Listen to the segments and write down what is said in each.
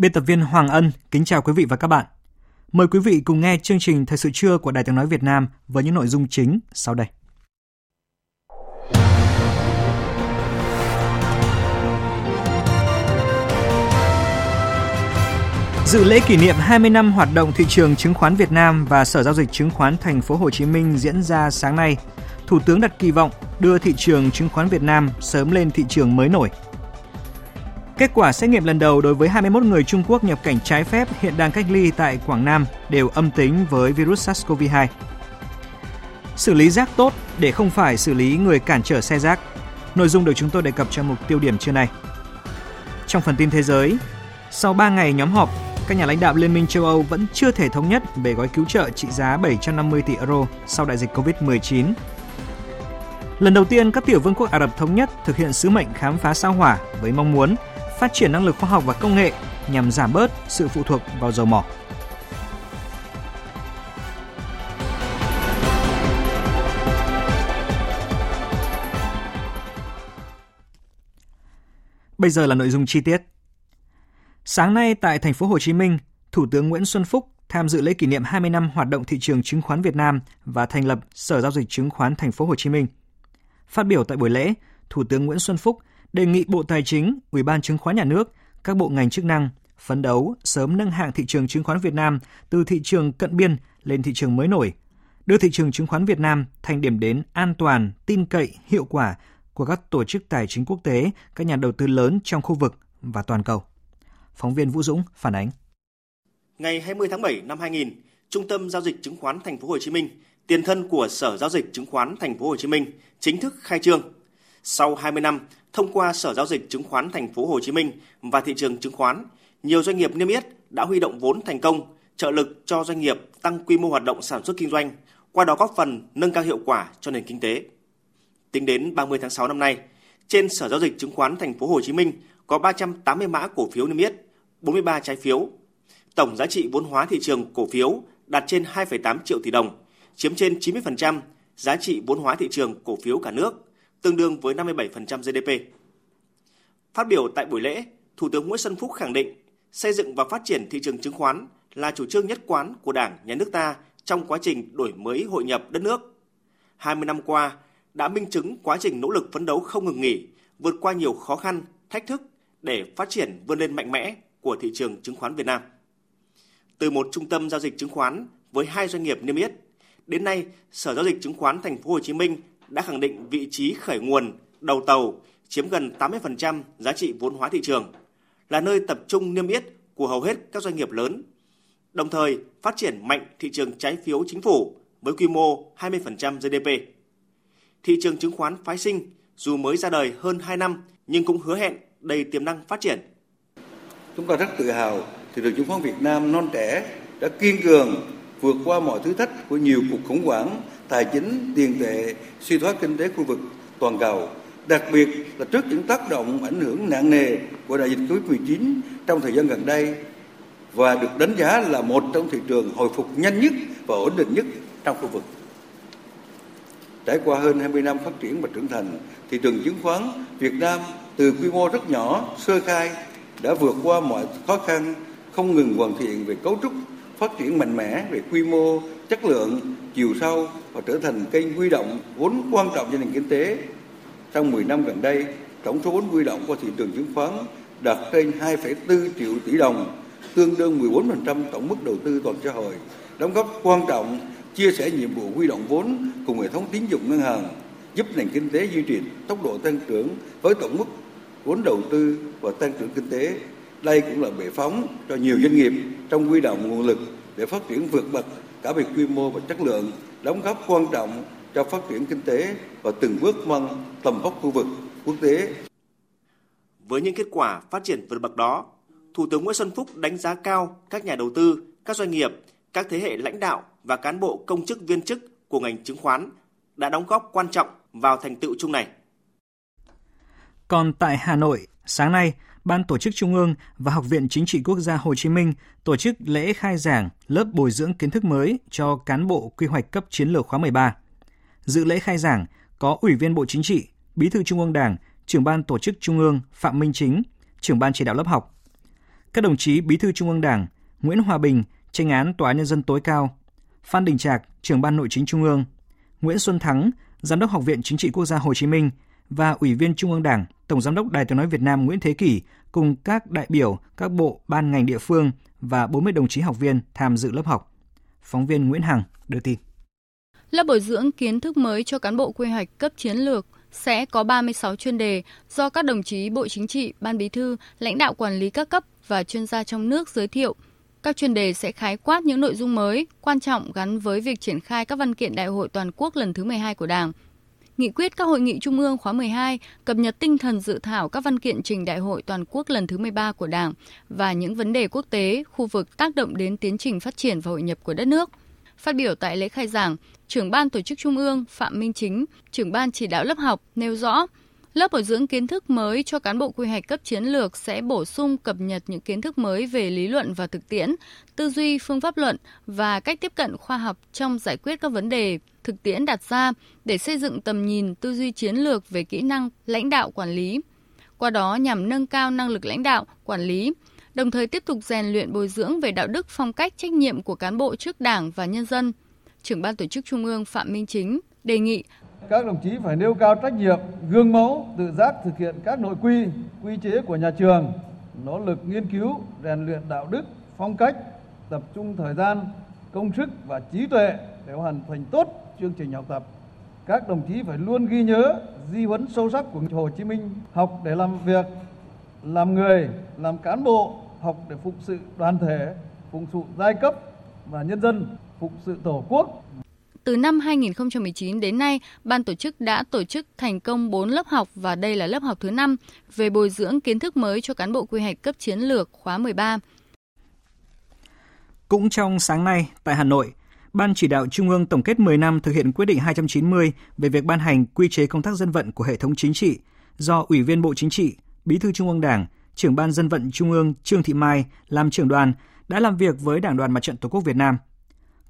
Biên tập viên Hoàng Ân kính chào quý vị và các bạn. Mời quý vị cùng nghe chương trình Thời sự trưa của Đài Tiếng Nói Việt Nam với những nội dung chính sau đây. Dự lễ kỷ niệm 20 năm hoạt động thị trường chứng khoán Việt Nam và Sở giao dịch chứng khoán Thành phố Hồ Chí Minh diễn ra sáng nay, Thủ tướng đặt kỳ vọng đưa thị trường chứng khoán Việt Nam sớm lên thị trường mới nổi – Kết quả xét nghiệm lần đầu đối với 21 người Trung Quốc nhập cảnh trái phép hiện đang cách ly tại Quảng Nam đều âm tính với virus SARS-CoV-2. Xử lý rác tốt để không phải xử lý người cản trở xe rác. Nội dung được chúng tôi đề cập trong mục tiêu điểm trưa nay. Trong phần tin thế giới, sau 3 ngày nhóm họp, các nhà lãnh đạo Liên minh châu Âu vẫn chưa thể thống nhất về gói cứu trợ trị giá 750 tỷ euro sau đại dịch Covid-19. Lần đầu tiên, các tiểu vương quốc Ả Rập Thống Nhất thực hiện sứ mệnh khám phá sao hỏa với mong muốn phát triển năng lực khoa học và công nghệ nhằm giảm bớt sự phụ thuộc vào dầu mỏ. Bây giờ là nội dung chi tiết. Sáng nay tại thành phố Hồ Chí Minh, Thủ tướng Nguyễn Xuân Phúc tham dự lễ kỷ niệm 20 năm hoạt động thị trường chứng khoán Việt Nam và thành lập Sở giao dịch chứng khoán thành phố Hồ Chí Minh. Phát biểu tại buổi lễ, Thủ tướng Nguyễn Xuân Phúc đề nghị Bộ Tài chính, Ủy ban Chứng khoán Nhà nước, các bộ ngành chức năng phấn đấu sớm nâng hạng thị trường chứng khoán Việt Nam từ thị trường cận biên lên thị trường mới nổi, đưa thị trường chứng khoán Việt Nam thành điểm đến an toàn, tin cậy, hiệu quả của các tổ chức tài chính quốc tế, các nhà đầu tư lớn trong khu vực và toàn cầu. Phóng viên Vũ Dũng phản ánh. Ngày 20 tháng 7 năm 2000, Trung tâm giao dịch chứng khoán Thành phố Hồ Chí Minh, tiền thân của Sở giao dịch chứng khoán Thành phố Hồ Chí Minh, chính thức khai trương. Sau 20 năm, thông qua Sở giao dịch chứng khoán Thành phố Hồ Chí Minh và thị trường chứng khoán, nhiều doanh nghiệp niêm yết đã huy động vốn thành công, trợ lực cho doanh nghiệp tăng quy mô hoạt động sản xuất kinh doanh, qua đó góp phần nâng cao hiệu quả cho nền kinh tế. Tính đến 30 tháng 6 năm nay, trên Sở giao dịch chứng khoán Thành phố Hồ Chí Minh có 380 mã cổ phiếu niêm yết, 43 trái phiếu. Tổng giá trị vốn hóa thị trường cổ phiếu đạt trên 2,8 triệu tỷ đồng, chiếm trên 90% giá trị vốn hóa thị trường cổ phiếu cả nước tương đương với 57% GDP. Phát biểu tại buổi lễ, Thủ tướng Nguyễn Xuân Phúc khẳng định xây dựng và phát triển thị trường chứng khoán là chủ trương nhất quán của Đảng, Nhà nước ta trong quá trình đổi mới hội nhập đất nước. 20 năm qua đã minh chứng quá trình nỗ lực phấn đấu không ngừng nghỉ, vượt qua nhiều khó khăn, thách thức để phát triển vươn lên mạnh mẽ của thị trường chứng khoán Việt Nam. Từ một trung tâm giao dịch chứng khoán với hai doanh nghiệp niêm yết, đến nay Sở giao dịch chứng khoán Thành phố Hồ Chí Minh đã khẳng định vị trí khởi nguồn, đầu tàu, chiếm gần 80% giá trị vốn hóa thị trường, là nơi tập trung niêm yết của hầu hết các doanh nghiệp lớn. Đồng thời, phát triển mạnh thị trường trái phiếu chính phủ với quy mô 20% GDP. Thị trường chứng khoán phái sinh dù mới ra đời hơn 2 năm nhưng cũng hứa hẹn đầy tiềm năng phát triển. Chúng ta rất tự hào thị trường chứng khoán Việt Nam non trẻ đã kiên cường vượt qua mọi thử thách của nhiều cuộc khủng hoảng tài chính, tiền tệ, suy thoái kinh tế khu vực toàn cầu, đặc biệt là trước những tác động ảnh hưởng nặng nề của đại dịch Covid-19 trong thời gian gần đây và được đánh giá là một trong thị trường hồi phục nhanh nhất và ổn định nhất trong khu vực. Trải qua hơn 20 năm phát triển và trưởng thành, thị trường chứng khoán Việt Nam từ quy mô rất nhỏ, sơ khai đã vượt qua mọi khó khăn, không ngừng hoàn thiện về cấu trúc, phát triển mạnh mẽ về quy mô, chất lượng, chiều sâu và trở thành kênh huy động vốn quan trọng cho nền kinh tế. Trong 10 năm gần đây, tổng số vốn huy động qua thị trường chứng khoán đạt trên 2,4 triệu tỷ đồng, tương đương 14% tổng mức đầu tư toàn xã hội, đóng góp quan trọng chia sẻ nhiệm vụ huy động vốn cùng hệ thống tín dụng ngân hàng, giúp nền kinh tế duy trì tốc độ tăng trưởng với tổng mức vốn đầu tư và tăng trưởng kinh tế. Đây cũng là bệ phóng cho nhiều doanh nghiệp trong huy động nguồn lực để phát triển vượt bậc cả về quy mô và chất lượng, đóng góp quan trọng cho phát triển kinh tế và từng bước mang tầm vóc khu vực quốc tế. Với những kết quả phát triển vượt bậc đó, Thủ tướng Nguyễn Xuân Phúc đánh giá cao các nhà đầu tư, các doanh nghiệp, các thế hệ lãnh đạo và cán bộ công chức viên chức của ngành chứng khoán đã đóng góp quan trọng vào thành tựu chung này. Còn tại Hà Nội, sáng nay, Ban Tổ chức Trung ương và Học viện Chính trị Quốc gia Hồ Chí Minh tổ chức lễ khai giảng lớp bồi dưỡng kiến thức mới cho cán bộ quy hoạch cấp chiến lược khóa 13. Dự lễ khai giảng có Ủy viên Bộ Chính trị, Bí thư Trung ương Đảng, Trưởng ban Tổ chức Trung ương Phạm Minh Chính, Trưởng ban chỉ đạo lớp học. Các đồng chí Bí thư Trung ương Đảng Nguyễn Hòa Bình, Tranh án Tòa án Nhân dân tối cao, Phan Đình Trạc, Trưởng ban Nội chính Trung ương, Nguyễn Xuân Thắng, Giám đốc Học viện Chính trị Quốc gia Hồ Chí Minh và Ủy viên Trung ương Đảng, Tổng Giám đốc Đài tiếng nói Việt Nam Nguyễn Thế Kỷ cùng các đại biểu, các bộ, ban ngành địa phương và 40 đồng chí học viên tham dự lớp học. Phóng viên Nguyễn Hằng đưa tin. Lớp bồi dưỡng kiến thức mới cho cán bộ quy hoạch cấp chiến lược sẽ có 36 chuyên đề do các đồng chí Bộ Chính trị, Ban Bí thư, lãnh đạo quản lý các cấp và chuyên gia trong nước giới thiệu. Các chuyên đề sẽ khái quát những nội dung mới, quan trọng gắn với việc triển khai các văn kiện đại hội toàn quốc lần thứ 12 của Đảng. Nghị quyết các hội nghị trung ương khóa 12 cập nhật tinh thần dự thảo các văn kiện trình đại hội toàn quốc lần thứ 13 của Đảng và những vấn đề quốc tế, khu vực tác động đến tiến trình phát triển và hội nhập của đất nước. Phát biểu tại lễ khai giảng, trưởng ban tổ chức trung ương Phạm Minh Chính, trưởng ban chỉ đạo lớp học nêu rõ, lớp bồi dưỡng kiến thức mới cho cán bộ quy hoạch cấp chiến lược sẽ bổ sung cập nhật những kiến thức mới về lý luận và thực tiễn, tư duy phương pháp luận và cách tiếp cận khoa học trong giải quyết các vấn đề thực tiễn đặt ra để xây dựng tầm nhìn tư duy chiến lược về kỹ năng lãnh đạo quản lý. Qua đó nhằm nâng cao năng lực lãnh đạo, quản lý, đồng thời tiếp tục rèn luyện bồi dưỡng về đạo đức phong cách trách nhiệm của cán bộ trước Đảng và nhân dân. Trưởng ban tổ chức Trung ương Phạm Minh Chính đề nghị các đồng chí phải nêu cao trách nhiệm, gương mẫu, tự giác thực hiện các nội quy, quy chế của nhà trường, nỗ lực nghiên cứu, rèn luyện đạo đức, phong cách, tập trung thời gian, công sức và trí tuệ để hoàn thành tốt chương trình học tập. Các đồng chí phải luôn ghi nhớ di huấn sâu sắc của Hồ Chí Minh, học để làm việc, làm người, làm cán bộ, học để phục sự đoàn thể, phục sự giai cấp và nhân dân, phục sự tổ quốc. Từ năm 2019 đến nay, ban tổ chức đã tổ chức thành công 4 lớp học và đây là lớp học thứ 5 về bồi dưỡng kiến thức mới cho cán bộ quy hoạch cấp chiến lược khóa 13. Cũng trong sáng nay tại Hà Nội, Ban chỉ đạo Trung ương tổng kết 10 năm thực hiện quyết định 290 về việc ban hành quy chế công tác dân vận của hệ thống chính trị do Ủy viên Bộ Chính trị, Bí thư Trung ương Đảng, trưởng ban dân vận Trung ương Trương Thị Mai làm trưởng đoàn đã làm việc với Đảng đoàn Mặt trận Tổ quốc Việt Nam.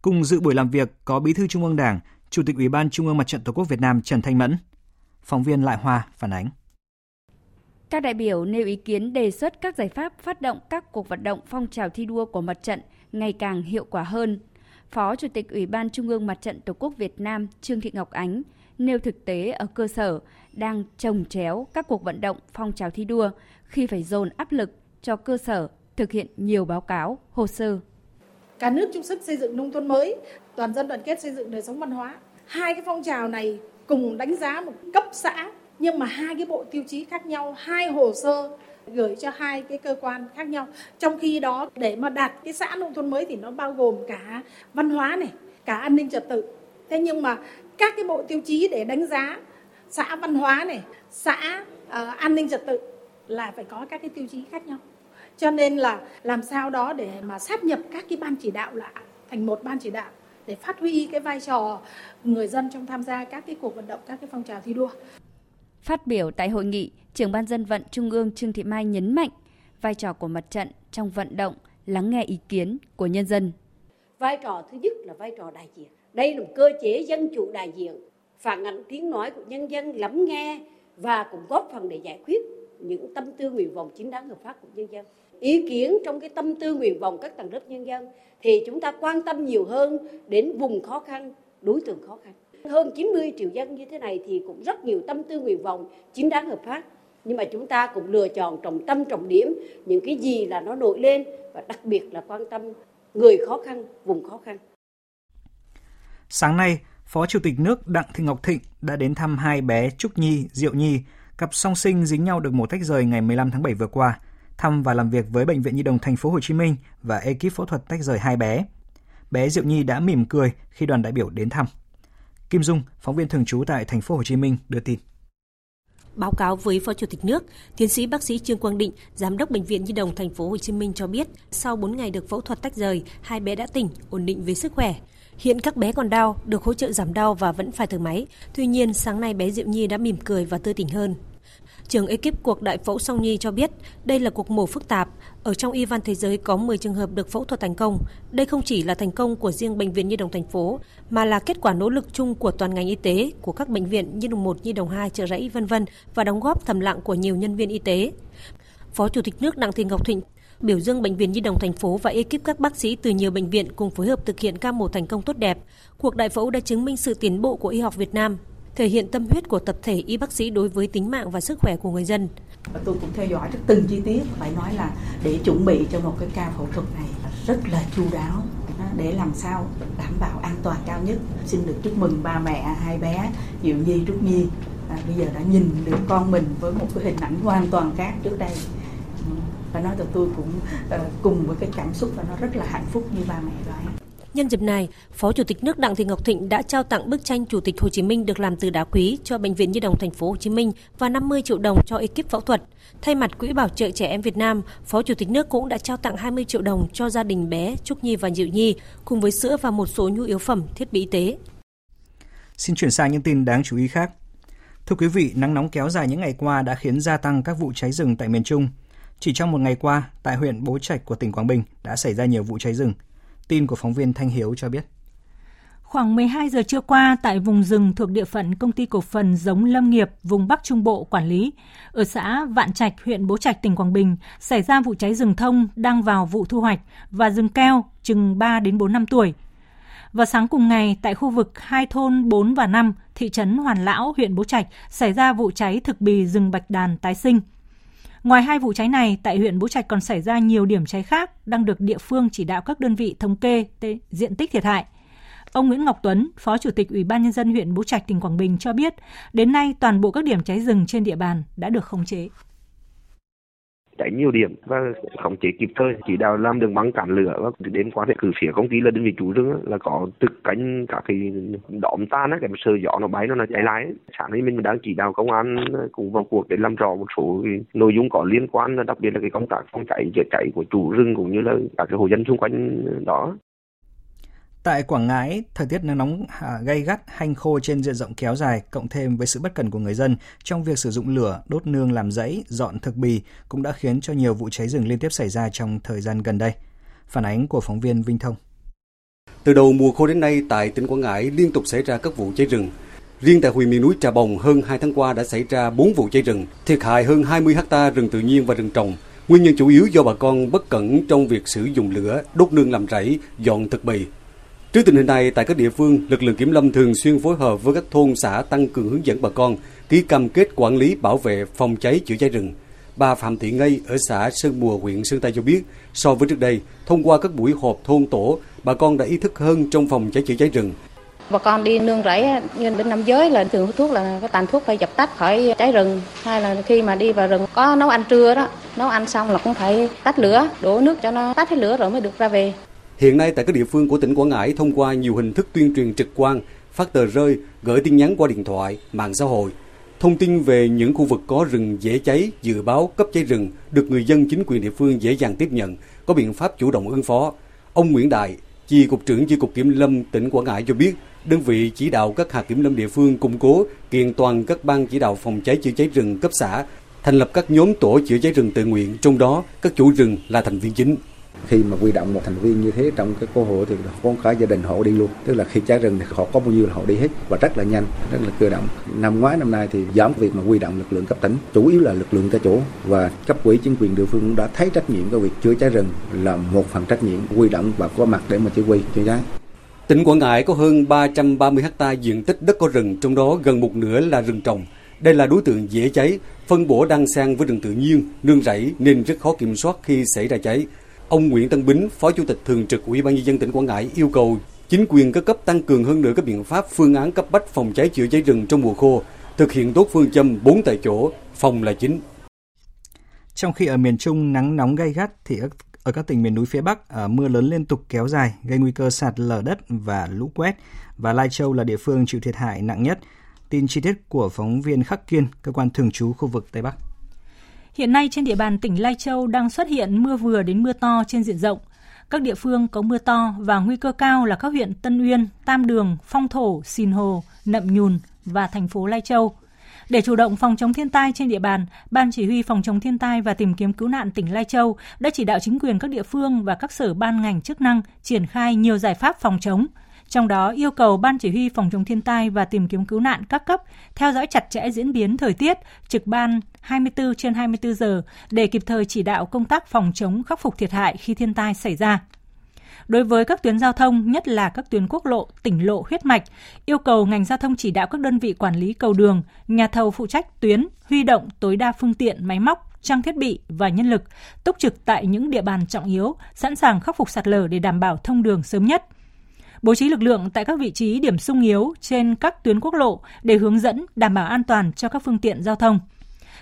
Cùng dự buổi làm việc có Bí thư Trung ương Đảng, Chủ tịch Ủy ban Trung ương Mặt trận Tổ quốc Việt Nam Trần Thanh Mẫn. Phóng viên Lại Hoa phản ánh. Các đại biểu nêu ý kiến đề xuất các giải pháp phát động các cuộc vận động phong trào thi đua của mặt trận ngày càng hiệu quả hơn. Phó Chủ tịch Ủy ban Trung ương Mặt trận Tổ quốc Việt Nam Trương Thị Ngọc Ánh nêu thực tế ở cơ sở đang trồng chéo các cuộc vận động phong trào thi đua khi phải dồn áp lực cho cơ sở thực hiện nhiều báo cáo, hồ sơ. Cả nước chung sức xây dựng nông thôn mới, toàn dân đoàn kết xây dựng đời sống văn hóa. Hai cái phong trào này cùng đánh giá một cấp xã nhưng mà hai cái bộ tiêu chí khác nhau, hai hồ sơ gửi cho hai cái cơ quan khác nhau. Trong khi đó để mà đạt cái xã nông thôn mới thì nó bao gồm cả văn hóa này, cả an ninh trật tự. Thế nhưng mà các cái bộ tiêu chí để đánh giá xã văn hóa này, xã uh, an ninh trật tự là phải có các cái tiêu chí khác nhau. Cho nên là làm sao đó để mà sáp nhập các cái ban chỉ đạo lại thành một ban chỉ đạo để phát huy cái vai trò người dân trong tham gia các cái cuộc vận động, các cái phong trào thi đua. Phát biểu tại hội nghị, trưởng ban dân vận Trung ương Trương Thị Mai nhấn mạnh vai trò của mặt trận trong vận động, lắng nghe ý kiến của nhân dân. Vai trò thứ nhất là vai trò đại diện. Đây là một cơ chế dân chủ đại diện, phản ánh tiếng nói của nhân dân, lắng nghe và cũng góp phần để giải quyết những tâm tư nguyện vọng chính đáng hợp pháp của nhân dân. Ý kiến trong cái tâm tư nguyện vọng các tầng lớp nhân dân thì chúng ta quan tâm nhiều hơn đến vùng khó khăn, đối tượng khó khăn hơn 90 triệu dân như thế này thì cũng rất nhiều tâm tư nguyện vọng chính đáng hợp pháp nhưng mà chúng ta cũng lựa chọn trọng tâm trọng điểm những cái gì là nó nổi lên và đặc biệt là quan tâm người khó khăn vùng khó khăn sáng nay Phó Chủ tịch nước Đặng Thị Ngọc Thịnh đã đến thăm hai bé Trúc Nhi, Diệu Nhi, cặp song sinh dính nhau được mổ tách rời ngày 15 tháng 7 vừa qua, thăm và làm việc với bệnh viện Nhi đồng thành phố Hồ Chí Minh và ekip phẫu thuật tách rời hai bé. Bé Diệu Nhi đã mỉm cười khi đoàn đại biểu đến thăm. Kim Dung, phóng viên thường trú tại thành phố Hồ Chí Minh đưa tin. Báo cáo với Phó Chủ tịch nước, tiến sĩ bác sĩ Trương Quang Định, giám đốc bệnh viện Nhi đồng thành phố Hồ Chí Minh cho biết, sau 4 ngày được phẫu thuật tách rời, hai bé đã tỉnh, ổn định về sức khỏe. Hiện các bé còn đau, được hỗ trợ giảm đau và vẫn phải thở máy. Tuy nhiên, sáng nay bé Diệu Nhi đã mỉm cười và tươi tỉnh hơn. Trường ekip cuộc đại phẫu song nhi cho biết đây là cuộc mổ phức tạp. Ở trong y văn thế giới có 10 trường hợp được phẫu thuật thành công. Đây không chỉ là thành công của riêng Bệnh viện Nhi đồng thành phố, mà là kết quả nỗ lực chung của toàn ngành y tế, của các bệnh viện Nhi đồng 1, Nhi đồng 2, Trợ Rẫy, vân vân và đóng góp thầm lặng của nhiều nhân viên y tế. Phó Chủ tịch nước Đặng Thị Ngọc Thịnh biểu dương bệnh viện Nhi đồng thành phố và ekip các bác sĩ từ nhiều bệnh viện cùng phối hợp thực hiện ca mổ thành công tốt đẹp. Cuộc đại phẫu đã chứng minh sự tiến bộ của y học Việt Nam, thể hiện tâm huyết của tập thể y bác sĩ đối với tính mạng và sức khỏe của người dân. Tôi cũng theo dõi rất từng chi tiết, phải nói là để chuẩn bị cho một cái ca phẫu thuật này rất là chu đáo để làm sao đảm bảo an toàn cao nhất. Xin được chúc mừng ba mẹ hai bé Diệu Nhi, Trúc Nhi. À, bây giờ đã nhìn được con mình với một cái hình ảnh hoàn toàn khác trước đây ừ, và nói là tôi cũng uh, cùng với cái cảm xúc và nó rất là hạnh phúc như ba mẹ vậy. Nhân dịp này, Phó Chủ tịch nước Đặng Thị Ngọc Thịnh đã trao tặng bức tranh Chủ tịch Hồ Chí Minh được làm từ đá quý cho Bệnh viện Nhi đồng thành phố Hồ Chí Minh và 50 triệu đồng cho ekip phẫu thuật. Thay mặt Quỹ bảo trợ trẻ em Việt Nam, Phó Chủ tịch nước cũng đã trao tặng 20 triệu đồng cho gia đình bé Trúc Nhi và Diệu Nhi cùng với sữa và một số nhu yếu phẩm, thiết bị y tế. Xin chuyển sang những tin đáng chú ý khác. Thưa quý vị, nắng nóng kéo dài những ngày qua đã khiến gia tăng các vụ cháy rừng tại miền Trung. Chỉ trong một ngày qua, tại huyện Bố Trạch của tỉnh Quảng Bình đã xảy ra nhiều vụ cháy rừng. Tin của phóng viên Thanh Hiếu cho biết. Khoảng 12 giờ trưa qua, tại vùng rừng thuộc địa phận Công ty Cổ phần Giống Lâm nghiệp vùng Bắc Trung Bộ quản lý, ở xã Vạn Trạch, huyện Bố Trạch, tỉnh Quảng Bình, xảy ra vụ cháy rừng thông đang vào vụ thu hoạch và rừng keo chừng 3 đến 4 năm tuổi. Vào sáng cùng ngày, tại khu vực hai thôn 4 và 5, thị trấn Hoàn Lão, huyện Bố Trạch, xảy ra vụ cháy thực bì rừng bạch đàn tái sinh. Ngoài hai vụ cháy này, tại huyện Bố Trạch còn xảy ra nhiều điểm cháy khác đang được địa phương chỉ đạo các đơn vị thống kê diện tích thiệt hại. Ông Nguyễn Ngọc Tuấn, Phó Chủ tịch Ủy ban Nhân dân huyện Bố Trạch, tỉnh Quảng Bình cho biết, đến nay toàn bộ các điểm cháy rừng trên địa bàn đã được khống chế cháy nhiều điểm và khống chế kịp thời, chỉ đạo làm đường băng cản lửa và đến quan hệ cử phía công ty là đơn vị chủ rừng là có trực cánh các cái đóm tan á, cái sợi gió nó bay nó là cháy lái sáng nay mình đang chỉ đạo công an cùng vào cuộc để làm rõ một số nội dung có liên quan đặc biệt là cái công tác phòng cháy chữa cháy của chủ rừng cũng như là các cái hộ dân xung quanh đó. Tại Quảng Ngãi, thời tiết nắng nóng à, gay gắt, hanh khô trên diện rộng kéo dài, cộng thêm với sự bất cẩn của người dân trong việc sử dụng lửa, đốt nương làm rẫy, dọn thực bì cũng đã khiến cho nhiều vụ cháy rừng liên tiếp xảy ra trong thời gian gần đây. Phản ánh của phóng viên Vinh Thông. Từ đầu mùa khô đến nay, tại tỉnh Quảng Ngãi liên tục xảy ra các vụ cháy rừng. Riêng tại huyện miền núi Trà Bồng, hơn 2 tháng qua đã xảy ra 4 vụ cháy rừng, thiệt hại hơn 20 ha rừng tự nhiên và rừng trồng. Nguyên nhân chủ yếu do bà con bất cẩn trong việc sử dụng lửa, đốt nương làm rẫy, dọn thực bì, Trước tình hình này, tại các địa phương, lực lượng kiểm lâm thường xuyên phối hợp với các thôn xã tăng cường hướng dẫn bà con ký cam kết quản lý bảo vệ phòng cháy chữa cháy rừng. Bà Phạm Thị Ngây ở xã Sơn Mùa, huyện Sơn Tây cho biết, so với trước đây, thông qua các buổi họp thôn tổ, bà con đã ý thức hơn trong phòng cháy chữa cháy rừng. Bà con đi nương rẫy như bên Nam giới là thường hút thuốc là có tàn thuốc phải dập tắt khỏi cháy rừng hay là khi mà đi vào rừng có nấu ăn trưa đó nấu ăn xong là cũng phải tắt lửa đổ nước cho nó tắt hết lửa rồi mới được ra về Hiện nay tại các địa phương của tỉnh Quảng Ngãi thông qua nhiều hình thức tuyên truyền trực quan, phát tờ rơi, gửi tin nhắn qua điện thoại, mạng xã hội. Thông tin về những khu vực có rừng dễ cháy, dự báo cấp cháy rừng được người dân chính quyền địa phương dễ dàng tiếp nhận, có biện pháp chủ động ứng phó. Ông Nguyễn Đại, Chi cục trưởng Chi cục Kiểm lâm tỉnh Quảng Ngãi cho biết, đơn vị chỉ đạo các hạt kiểm lâm địa phương củng cố, kiện toàn các ban chỉ đạo phòng cháy chữa cháy rừng cấp xã, thành lập các nhóm tổ chữa cháy rừng tự nguyện, trong đó các chủ rừng là thành viên chính khi mà quy động một thành viên như thế trong cái cô hộ thì có cả gia đình họ đi luôn tức là khi cháy rừng thì họ có bao nhiêu là họ đi hết và rất là nhanh rất là cơ động năm ngoái năm nay thì giảm việc mà quy động lực lượng cấp tỉnh chủ yếu là lực lượng tại chỗ và cấp quỹ chính quyền địa phương cũng đã thấy trách nhiệm cái việc chữa cháy rừng là một phần trách nhiệm quy động và có mặt để mà chỉ huy chữa cháy Tỉnh Quảng Ngãi có hơn 330 ha diện tích đất có rừng, trong đó gần một nửa là rừng trồng. Đây là đối tượng dễ cháy, phân bổ đang sang với rừng tự nhiên, nương rẫy nên rất khó kiểm soát khi xảy ra cháy. Ông Nguyễn Tân Bính, Phó Chủ tịch Thường trực Ủy ban nhân dân tỉnh Quảng Ngãi yêu cầu chính quyền các cấp tăng cường hơn nữa các biện pháp phương án cấp bách phòng cháy chữa cháy rừng trong mùa khô, thực hiện tốt phương châm bốn tại chỗ, phòng là chính. Trong khi ở miền Trung nắng nóng gay gắt thì ở các tỉnh miền núi phía Bắc ở mưa lớn liên tục kéo dài gây nguy cơ sạt lở đất và lũ quét và Lai Châu là địa phương chịu thiệt hại nặng nhất. Tin chi tiết của phóng viên Khắc Kiên, cơ quan thường trú khu vực Tây Bắc. Hiện nay trên địa bàn tỉnh Lai Châu đang xuất hiện mưa vừa đến mưa to trên diện rộng. Các địa phương có mưa to và nguy cơ cao là các huyện Tân Uyên, Tam Đường, Phong Thổ, Sìn Hồ, Nậm Nhùn và thành phố Lai Châu. Để chủ động phòng chống thiên tai trên địa bàn, Ban Chỉ huy Phòng chống thiên tai và tìm kiếm cứu nạn tỉnh Lai Châu đã chỉ đạo chính quyền các địa phương và các sở ban ngành chức năng triển khai nhiều giải pháp phòng chống, trong đó yêu cầu Ban Chỉ huy Phòng chống thiên tai và tìm kiếm cứu nạn các cấp theo dõi chặt chẽ diễn biến thời tiết, trực ban 24 trên 24 giờ để kịp thời chỉ đạo công tác phòng chống khắc phục thiệt hại khi thiên tai xảy ra. Đối với các tuyến giao thông, nhất là các tuyến quốc lộ, tỉnh lộ huyết mạch, yêu cầu ngành giao thông chỉ đạo các đơn vị quản lý cầu đường, nhà thầu phụ trách tuyến huy động tối đa phương tiện, máy móc, trang thiết bị và nhân lực túc trực tại những địa bàn trọng yếu, sẵn sàng khắc phục sạt lở để đảm bảo thông đường sớm nhất – bố trí lực lượng tại các vị trí điểm sung yếu trên các tuyến quốc lộ để hướng dẫn đảm bảo an toàn cho các phương tiện giao thông.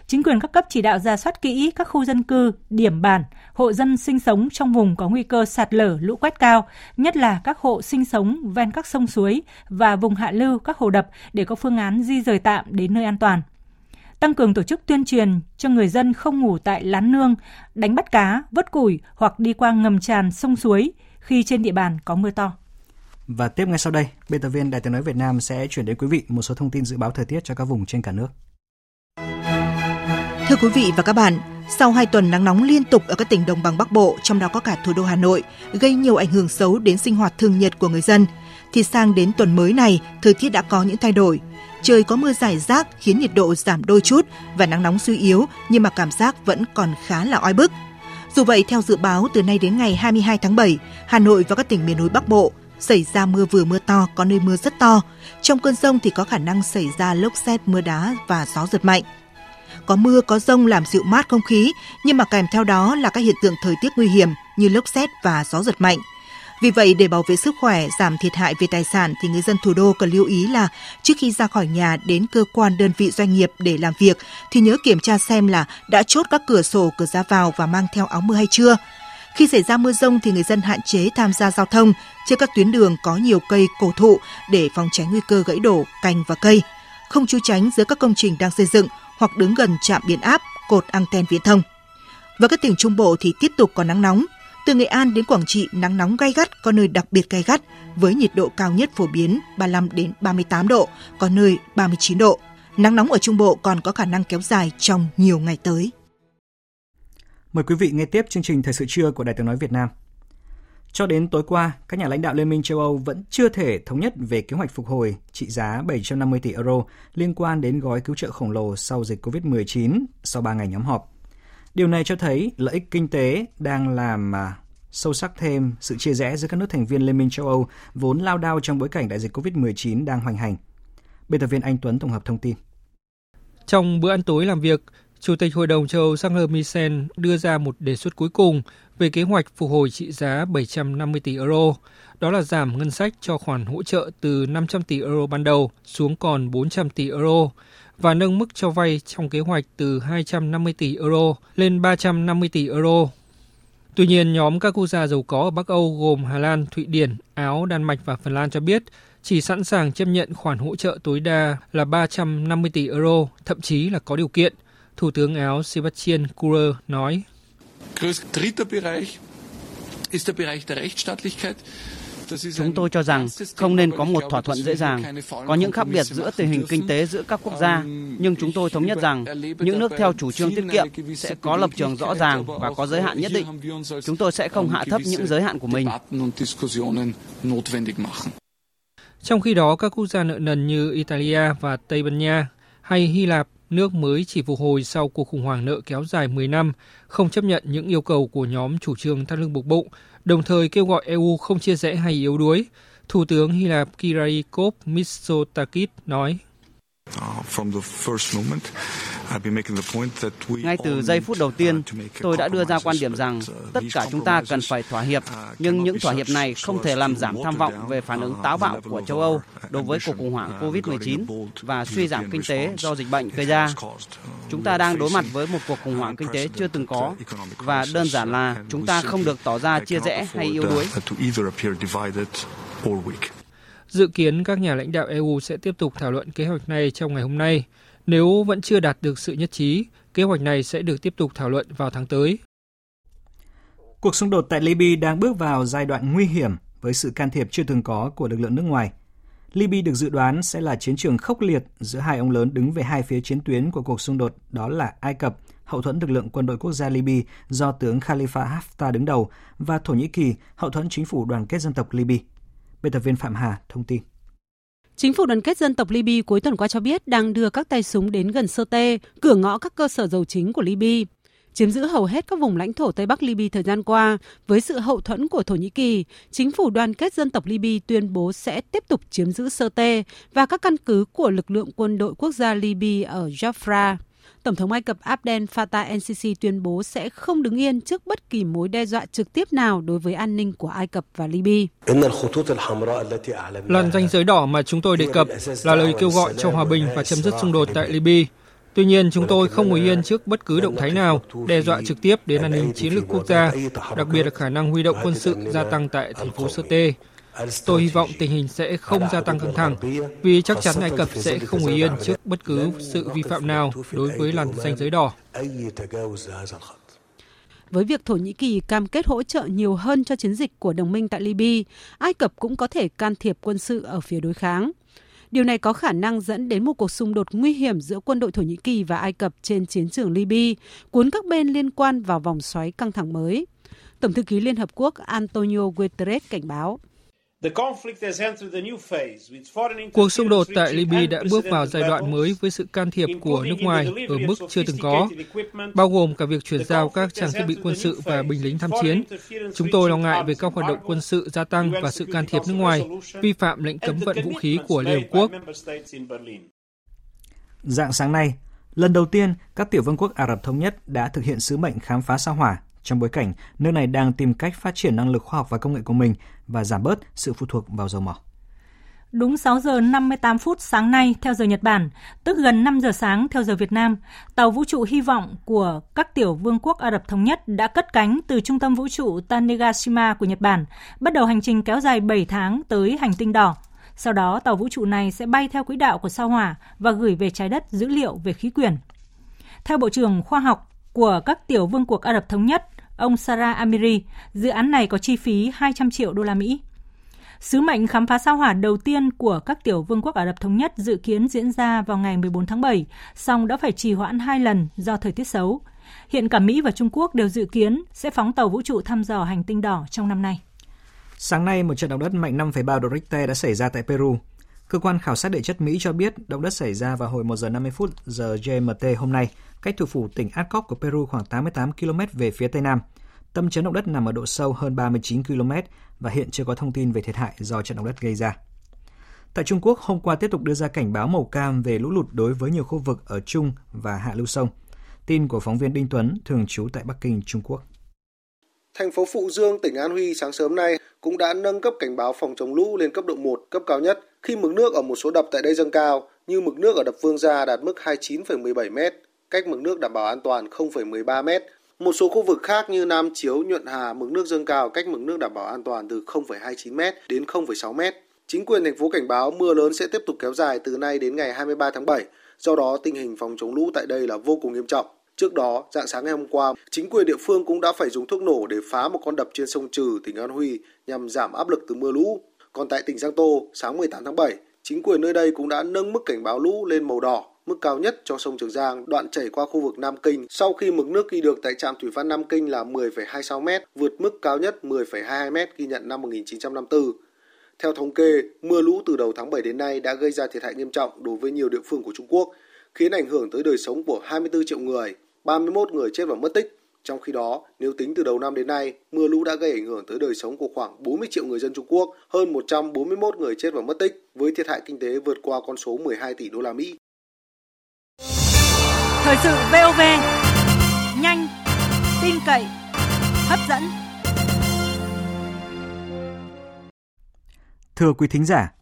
Chính quyền các cấp chỉ đạo ra soát kỹ các khu dân cư, điểm bản, hộ dân sinh sống trong vùng có nguy cơ sạt lở lũ quét cao, nhất là các hộ sinh sống ven các sông suối và vùng hạ lưu các hồ đập để có phương án di rời tạm đến nơi an toàn tăng cường tổ chức tuyên truyền cho người dân không ngủ tại lán nương, đánh bắt cá, vớt củi hoặc đi qua ngầm tràn sông suối khi trên địa bàn có mưa to. Và tiếp ngay sau đây, biên tập viên Đài tiếng nói Việt Nam sẽ chuyển đến quý vị một số thông tin dự báo thời tiết cho các vùng trên cả nước. Thưa quý vị và các bạn, sau 2 tuần nắng nóng liên tục ở các tỉnh đồng bằng Bắc Bộ, trong đó có cả thủ đô Hà Nội, gây nhiều ảnh hưởng xấu đến sinh hoạt thường nhật của người dân, thì sang đến tuần mới này, thời tiết đã có những thay đổi. Trời có mưa rải rác khiến nhiệt độ giảm đôi chút và nắng nóng suy yếu nhưng mà cảm giác vẫn còn khá là oi bức. Dù vậy, theo dự báo từ nay đến ngày 22 tháng 7, Hà Nội và các tỉnh miền núi Bắc Bộ xảy ra mưa vừa mưa to, có nơi mưa rất to. Trong cơn rông thì có khả năng xảy ra lốc xét, mưa đá và gió giật mạnh. Có mưa, có rông làm dịu mát không khí, nhưng mà kèm theo đó là các hiện tượng thời tiết nguy hiểm như lốc xét và gió giật mạnh. Vì vậy, để bảo vệ sức khỏe, giảm thiệt hại về tài sản thì người dân thủ đô cần lưu ý là trước khi ra khỏi nhà đến cơ quan đơn vị doanh nghiệp để làm việc thì nhớ kiểm tra xem là đã chốt các cửa sổ, cửa ra vào và mang theo áo mưa hay chưa. Khi xảy ra mưa rông thì người dân hạn chế tham gia giao thông trên các tuyến đường có nhiều cây cổ thụ để phòng tránh nguy cơ gãy đổ cành và cây. Không trú tránh giữa các công trình đang xây dựng hoặc đứng gần trạm biến áp, cột anten viễn thông. Và các tỉnh Trung Bộ thì tiếp tục có nắng nóng. Từ Nghệ An đến Quảng Trị nắng nóng gay gắt, có nơi đặc biệt gay gắt với nhiệt độ cao nhất phổ biến 35 đến 38 độ, có nơi 39 độ. Nắng nóng ở Trung Bộ còn có khả năng kéo dài trong nhiều ngày tới. Mời quý vị nghe tiếp chương trình Thời sự trưa của Đài tiếng nói Việt Nam. Cho đến tối qua, các nhà lãnh đạo Liên minh châu Âu vẫn chưa thể thống nhất về kế hoạch phục hồi trị giá 750 tỷ euro liên quan đến gói cứu trợ khổng lồ sau dịch COVID-19 sau 3 ngày nhóm họp. Điều này cho thấy lợi ích kinh tế đang làm à, sâu sắc thêm sự chia rẽ giữa các nước thành viên Liên minh châu Âu vốn lao đao trong bối cảnh đại dịch COVID-19 đang hoành hành. Biên tập viên Anh Tuấn tổng hợp thông tin. Trong bữa ăn tối làm việc, Chủ tịch Hội đồng châu Âu Charles Michel đưa ra một đề xuất cuối cùng về kế hoạch phục hồi trị giá 750 tỷ euro, đó là giảm ngân sách cho khoản hỗ trợ từ 500 tỷ euro ban đầu xuống còn 400 tỷ euro và nâng mức cho vay trong kế hoạch từ 250 tỷ euro lên 350 tỷ euro. Tuy nhiên, nhóm các quốc gia giàu có ở Bắc Âu gồm Hà Lan, Thụy Điển, Áo, Đan Mạch và Phần Lan cho biết chỉ sẵn sàng chấp nhận khoản hỗ trợ tối đa là 350 tỷ euro, thậm chí là có điều kiện – Thủ tướng Áo Sebastian Kurz nói. Chúng tôi cho rằng không nên có một thỏa thuận dễ dàng. Có những khác biệt giữa tình hình kinh tế giữa các quốc gia, nhưng chúng tôi thống nhất rằng những nước theo chủ trương tiết kiệm sẽ có lập trường rõ ràng và có giới hạn nhất định. Chúng tôi sẽ không hạ thấp những giới hạn của mình. Trong khi đó, các quốc gia nợ nần như Italia và Tây Ban Nha hay Hy Lạp nước mới chỉ phục hồi sau cuộc khủng hoảng nợ kéo dài 10 năm, không chấp nhận những yêu cầu của nhóm chủ trương thắt lưng buộc bụng, đồng thời kêu gọi EU không chia rẽ hay yếu đuối. Thủ tướng Hy Lạp Kyriakos Mitsotakis nói. Ngay từ giây phút đầu tiên, tôi đã đưa ra quan điểm rằng tất cả chúng ta cần phải thỏa hiệp, nhưng những thỏa hiệp này không thể làm giảm tham vọng về phản ứng táo bạo của châu Âu đối với cuộc khủng hoảng COVID-19 và suy giảm kinh tế do dịch bệnh gây ra. Chúng ta đang đối mặt với một cuộc khủng hoảng kinh tế chưa từng có và đơn giản là chúng ta không được tỏ ra chia rẽ hay yếu đuối. Dự kiến các nhà lãnh đạo EU sẽ tiếp tục thảo luận kế hoạch này trong ngày hôm nay. Nếu vẫn chưa đạt được sự nhất trí, kế hoạch này sẽ được tiếp tục thảo luận vào tháng tới. Cuộc xung đột tại Libya đang bước vào giai đoạn nguy hiểm với sự can thiệp chưa từng có của lực lượng nước ngoài. Libya được dự đoán sẽ là chiến trường khốc liệt giữa hai ông lớn đứng về hai phía chiến tuyến của cuộc xung đột đó là Ai Cập, hậu thuẫn lực lượng quân đội quốc gia Libya do tướng Khalifa Haftar đứng đầu và Thổ Nhĩ Kỳ, hậu thuẫn chính phủ đoàn kết dân tộc Libya. Biên tập viên Phạm Hà thông tin. Chính phủ đoàn kết dân tộc Libya cuối tuần qua cho biết đang đưa các tay súng đến gần Sirte, cửa ngõ các cơ sở dầu chính của Libya. Chiếm giữ hầu hết các vùng lãnh thổ Tây Bắc Libya thời gian qua, với sự hậu thuẫn của Thổ Nhĩ Kỳ, chính phủ đoàn kết dân tộc Libya tuyên bố sẽ tiếp tục chiếm giữ Sirte và các căn cứ của lực lượng quân đội quốc gia Libya ở Jafra. Tổng thống Ai Cập Abdel Fattah el-Sisi tuyên bố sẽ không đứng yên trước bất kỳ mối đe dọa trực tiếp nào đối với an ninh của Ai Cập và Libya. Làn danh giới đỏ mà chúng tôi đề cập là lời kêu gọi cho hòa bình và chấm dứt xung đột tại Libya. Tuy nhiên, chúng tôi không ngồi yên trước bất cứ động thái nào đe dọa trực tiếp đến an ninh chiến lược quốc gia, đặc biệt là khả năng huy động quân sự gia tăng tại thành phố Sirte. Tôi hy vọng tình hình sẽ không gia tăng căng thẳng, vì chắc chắn Ai Cập sẽ không ngồi yên trước bất cứ sự vi phạm nào đối với làn danh giới đỏ. Với việc Thổ Nhĩ Kỳ cam kết hỗ trợ nhiều hơn cho chiến dịch của đồng minh tại Libya, Ai Cập cũng có thể can thiệp quân sự ở phía đối kháng. Điều này có khả năng dẫn đến một cuộc xung đột nguy hiểm giữa quân đội Thổ Nhĩ Kỳ và Ai Cập trên chiến trường Libya, cuốn các bên liên quan vào vòng xoáy căng thẳng mới. Tổng thư ký Liên Hợp Quốc Antonio Guterres cảnh báo. Cuộc xung đột tại Libya đã bước vào giai đoạn mới với sự can thiệp của nước ngoài ở mức chưa từng có, bao gồm cả việc chuyển giao các trang thiết bị quân sự và binh lính tham chiến. Chúng tôi lo ngại về các hoạt động quân sự gia tăng và sự can thiệp nước ngoài, vi phạm lệnh cấm vận vũ khí của Liên Hợp Quốc. Dạng sáng nay, lần đầu tiên các tiểu vương quốc Ả Rập Thống Nhất đã thực hiện sứ mệnh khám phá sao hỏa trong bối cảnh nước này đang tìm cách phát triển năng lực khoa học và công nghệ của mình và giảm bớt sự phụ thuộc vào dầu mỏ. Đúng 6 giờ 58 phút sáng nay theo giờ Nhật Bản, tức gần 5 giờ sáng theo giờ Việt Nam, tàu vũ trụ hy vọng của các tiểu vương quốc Ả Rập Thống Nhất đã cất cánh từ trung tâm vũ trụ Tanegashima của Nhật Bản, bắt đầu hành trình kéo dài 7 tháng tới hành tinh đỏ. Sau đó, tàu vũ trụ này sẽ bay theo quỹ đạo của sao hỏa và gửi về trái đất dữ liệu về khí quyển. Theo Bộ trưởng Khoa học của các tiểu vương quốc Ả Rập Thống Nhất, ông Sarah Amiri, dự án này có chi phí 200 triệu đô la Mỹ. Sứ mệnh khám phá sao hỏa đầu tiên của các tiểu vương quốc Ả Rập Thống Nhất dự kiến diễn ra vào ngày 14 tháng 7, song đã phải trì hoãn hai lần do thời tiết xấu. Hiện cả Mỹ và Trung Quốc đều dự kiến sẽ phóng tàu vũ trụ thăm dò hành tinh đỏ trong năm nay. Sáng nay, một trận động đất mạnh 5,3 độ Richter đã xảy ra tại Peru. Cơ quan khảo sát địa chất Mỹ cho biết động đất xảy ra vào hồi 1 giờ 50 phút giờ GMT hôm nay, cách thủ phủ tỉnh Adcock của Peru khoảng 88 km về phía tây nam. Tâm chấn động đất nằm ở độ sâu hơn 39 km và hiện chưa có thông tin về thiệt hại do trận động đất gây ra. Tại Trung Quốc, hôm qua tiếp tục đưa ra cảnh báo màu cam về lũ lụt đối với nhiều khu vực ở Trung và Hạ lưu sông. Tin của phóng viên Đinh Tuấn, thường trú tại Bắc Kinh, Trung Quốc. Thành phố Phụ Dương, tỉnh An Huy sáng sớm nay cũng đã nâng cấp cảnh báo phòng chống lũ lên cấp độ 1, cấp cao nhất khi mực nước ở một số đập tại đây dâng cao, như mực nước ở đập Vương Gia đạt mức 29,17 m, cách mực nước đảm bảo an toàn 0,13 m. Một số khu vực khác như Nam Chiếu, Nhuận Hà, mực nước dâng cao cách mực nước đảm bảo an toàn từ 0,29 m đến 0,6 m. Chính quyền thành phố cảnh báo mưa lớn sẽ tiếp tục kéo dài từ nay đến ngày 23 tháng 7, do đó tình hình phòng chống lũ tại đây là vô cùng nghiêm trọng. Trước đó, dạng sáng ngày hôm qua, chính quyền địa phương cũng đã phải dùng thuốc nổ để phá một con đập trên sông Trừ, tỉnh An Huy nhằm giảm áp lực từ mưa lũ. Còn tại tỉnh Giang Tô, sáng 18 tháng 7, chính quyền nơi đây cũng đã nâng mức cảnh báo lũ lên màu đỏ, mức cao nhất cho sông Trường Giang đoạn chảy qua khu vực Nam Kinh sau khi mực nước ghi được tại trạm thủy văn Nam Kinh là 10,26 m, vượt mức cao nhất 10,22 m ghi nhận năm 1954. Theo thống kê, mưa lũ từ đầu tháng 7 đến nay đã gây ra thiệt hại nghiêm trọng đối với nhiều địa phương của Trung Quốc, khiến ảnh hưởng tới đời sống của 24 triệu người, 31 người chết và mất tích. Trong khi đó, nếu tính từ đầu năm đến nay, mưa lũ đã gây ảnh hưởng tới đời sống của khoảng 40 triệu người dân Trung Quốc, hơn 141 người chết và mất tích, với thiệt hại kinh tế vượt qua con số 12 tỷ đô la Mỹ. Thời sự VOV, nhanh, tin cậy, hấp dẫn. Thưa quý thính giả,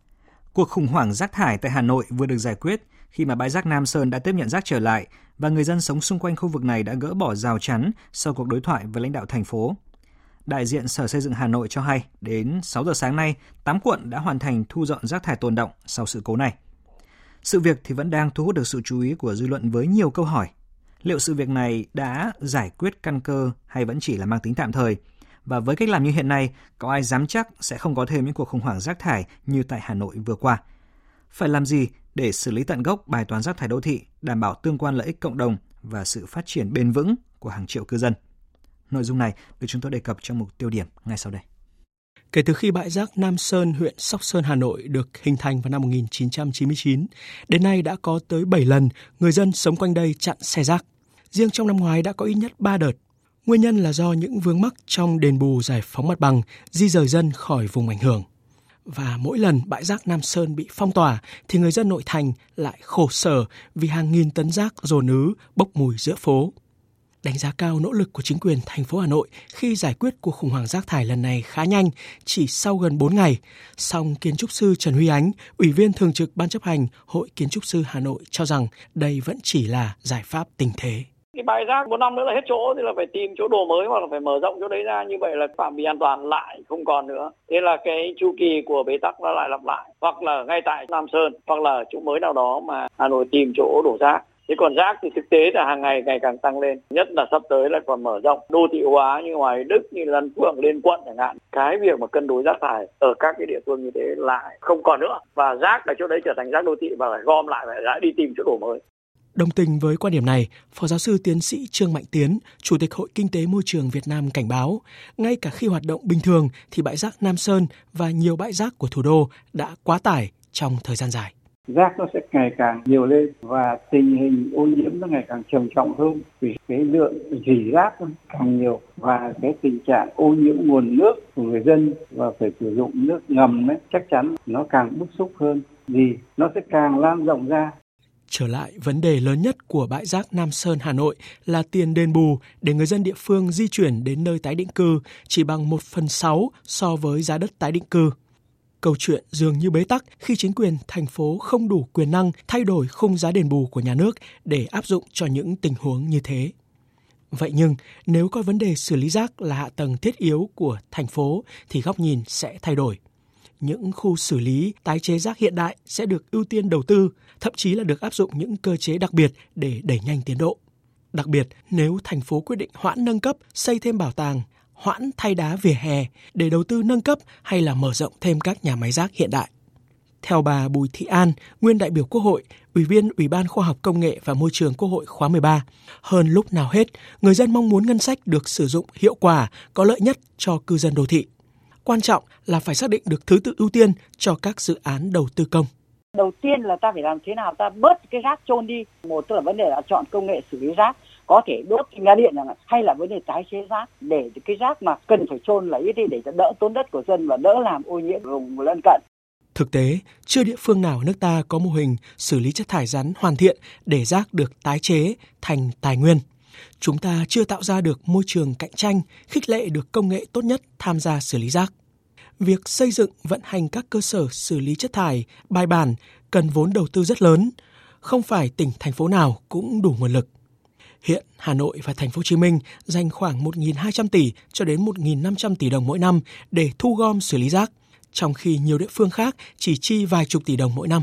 cuộc khủng hoảng rác thải tại Hà Nội vừa được giải quyết khi mà bãi rác Nam Sơn đã tiếp nhận rác trở lại và người dân sống xung quanh khu vực này đã gỡ bỏ rào chắn sau cuộc đối thoại với lãnh đạo thành phố. Đại diện Sở Xây dựng Hà Nội cho hay, đến 6 giờ sáng nay, 8 quận đã hoàn thành thu dọn rác thải tồn động sau sự cố này. Sự việc thì vẫn đang thu hút được sự chú ý của dư luận với nhiều câu hỏi. Liệu sự việc này đã giải quyết căn cơ hay vẫn chỉ là mang tính tạm thời? Và với cách làm như hiện nay, có ai dám chắc sẽ không có thêm những cuộc khủng hoảng rác thải như tại Hà Nội vừa qua? Phải làm gì để xử lý tận gốc bài toán rác thải đô thị, đảm bảo tương quan lợi ích cộng đồng và sự phát triển bền vững của hàng triệu cư dân? Nội dung này được chúng tôi đề cập trong mục tiêu điểm ngay sau đây. Kể từ khi bãi rác Nam Sơn, huyện Sóc Sơn, Hà Nội được hình thành vào năm 1999, đến nay đã có tới 7 lần người dân sống quanh đây chặn xe rác. Riêng trong năm ngoái đã có ít nhất 3 đợt. Nguyên nhân là do những vướng mắc trong đền bù giải phóng mặt bằng, di rời dân khỏi vùng ảnh hưởng. Và mỗi lần bãi rác Nam Sơn bị phong tỏa thì người dân nội thành lại khổ sở vì hàng nghìn tấn rác dồn ứ bốc mùi giữa phố đánh giá cao nỗ lực của chính quyền thành phố Hà Nội khi giải quyết cuộc khủng hoảng rác thải lần này khá nhanh, chỉ sau gần 4 ngày. Song kiến trúc sư Trần Huy Ánh, Ủy viên Thường trực Ban chấp hành Hội Kiến trúc sư Hà Nội cho rằng đây vẫn chỉ là giải pháp tình thế. Cái bãi rác một năm nữa là hết chỗ thì là phải tìm chỗ đồ mới hoặc là phải mở rộng chỗ đấy ra như vậy là phạm vi an toàn lại không còn nữa. Thế là cái chu kỳ của bế tắc nó lại lặp lại hoặc là ngay tại Nam Sơn hoặc là chỗ mới nào đó mà Hà Nội tìm chỗ đổ rác. Thế còn rác thì thực tế là hàng ngày ngày càng tăng lên. Nhất là sắp tới là còn mở rộng đô thị hóa như ngoài Đức như Lân Phượng lên quận chẳng hạn. Cái việc mà cân đối rác thải ở các cái địa phương như thế lại không còn nữa. Và rác ở chỗ đấy trở thành rác đô thị và phải gom lại phải lại đi tìm chỗ đổ mới. Đồng tình với quan điểm này, Phó giáo sư tiến sĩ Trương Mạnh Tiến, Chủ tịch Hội Kinh tế Môi trường Việt Nam cảnh báo, ngay cả khi hoạt động bình thường thì bãi rác Nam Sơn và nhiều bãi rác của thủ đô đã quá tải trong thời gian dài rác nó sẽ ngày càng nhiều lên và tình hình ô nhiễm nó ngày càng trầm trọng hơn vì cái lượng rỉ rác càng nhiều và cái tình trạng ô nhiễm nguồn nước của người dân và phải sử dụng nước ngầm ấy chắc chắn nó càng bức xúc hơn vì nó sẽ càng lan rộng ra Trở lại, vấn đề lớn nhất của bãi rác Nam Sơn Hà Nội là tiền đền bù để người dân địa phương di chuyển đến nơi tái định cư chỉ bằng 1 phần 6 so với giá đất tái định cư. Câu chuyện dường như bế tắc khi chính quyền thành phố không đủ quyền năng thay đổi khung giá đền bù của nhà nước để áp dụng cho những tình huống như thế. Vậy nhưng, nếu coi vấn đề xử lý rác là hạ tầng thiết yếu của thành phố thì góc nhìn sẽ thay đổi. Những khu xử lý tái chế rác hiện đại sẽ được ưu tiên đầu tư, thậm chí là được áp dụng những cơ chế đặc biệt để đẩy nhanh tiến độ. Đặc biệt, nếu thành phố quyết định hoãn nâng cấp, xây thêm bảo tàng hoãn thay đá vỉa hè để đầu tư nâng cấp hay là mở rộng thêm các nhà máy rác hiện đại. Theo bà Bùi Thị An, nguyên đại biểu Quốc hội, Ủy viên Ủy ban Khoa học Công nghệ và Môi trường Quốc hội khóa 13, hơn lúc nào hết, người dân mong muốn ngân sách được sử dụng hiệu quả, có lợi nhất cho cư dân đô thị. Quan trọng là phải xác định được thứ tự ưu tiên cho các dự án đầu tư công. Đầu tiên là ta phải làm thế nào ta bớt cái rác trôn đi. Một tức là vấn đề là chọn công nghệ xử lý rác có thể đốt nhà điện chẳng hạn hay là vấn đề tái chế rác để cái rác mà cần phải chôn lấy đi để cho đỡ tốn đất của dân và đỡ làm ô nhiễm vùng lân cận. Thực tế, chưa địa phương nào ở nước ta có mô hình xử lý chất thải rắn hoàn thiện để rác được tái chế thành tài nguyên. Chúng ta chưa tạo ra được môi trường cạnh tranh, khích lệ được công nghệ tốt nhất tham gia xử lý rác. Việc xây dựng vận hành các cơ sở xử lý chất thải bài bản cần vốn đầu tư rất lớn, không phải tỉnh thành phố nào cũng đủ nguồn lực. Hiện Hà Nội và Thành phố Hồ Chí Minh dành khoảng 1.200 tỷ cho đến 1.500 tỷ đồng mỗi năm để thu gom xử lý rác, trong khi nhiều địa phương khác chỉ chi vài chục tỷ đồng mỗi năm.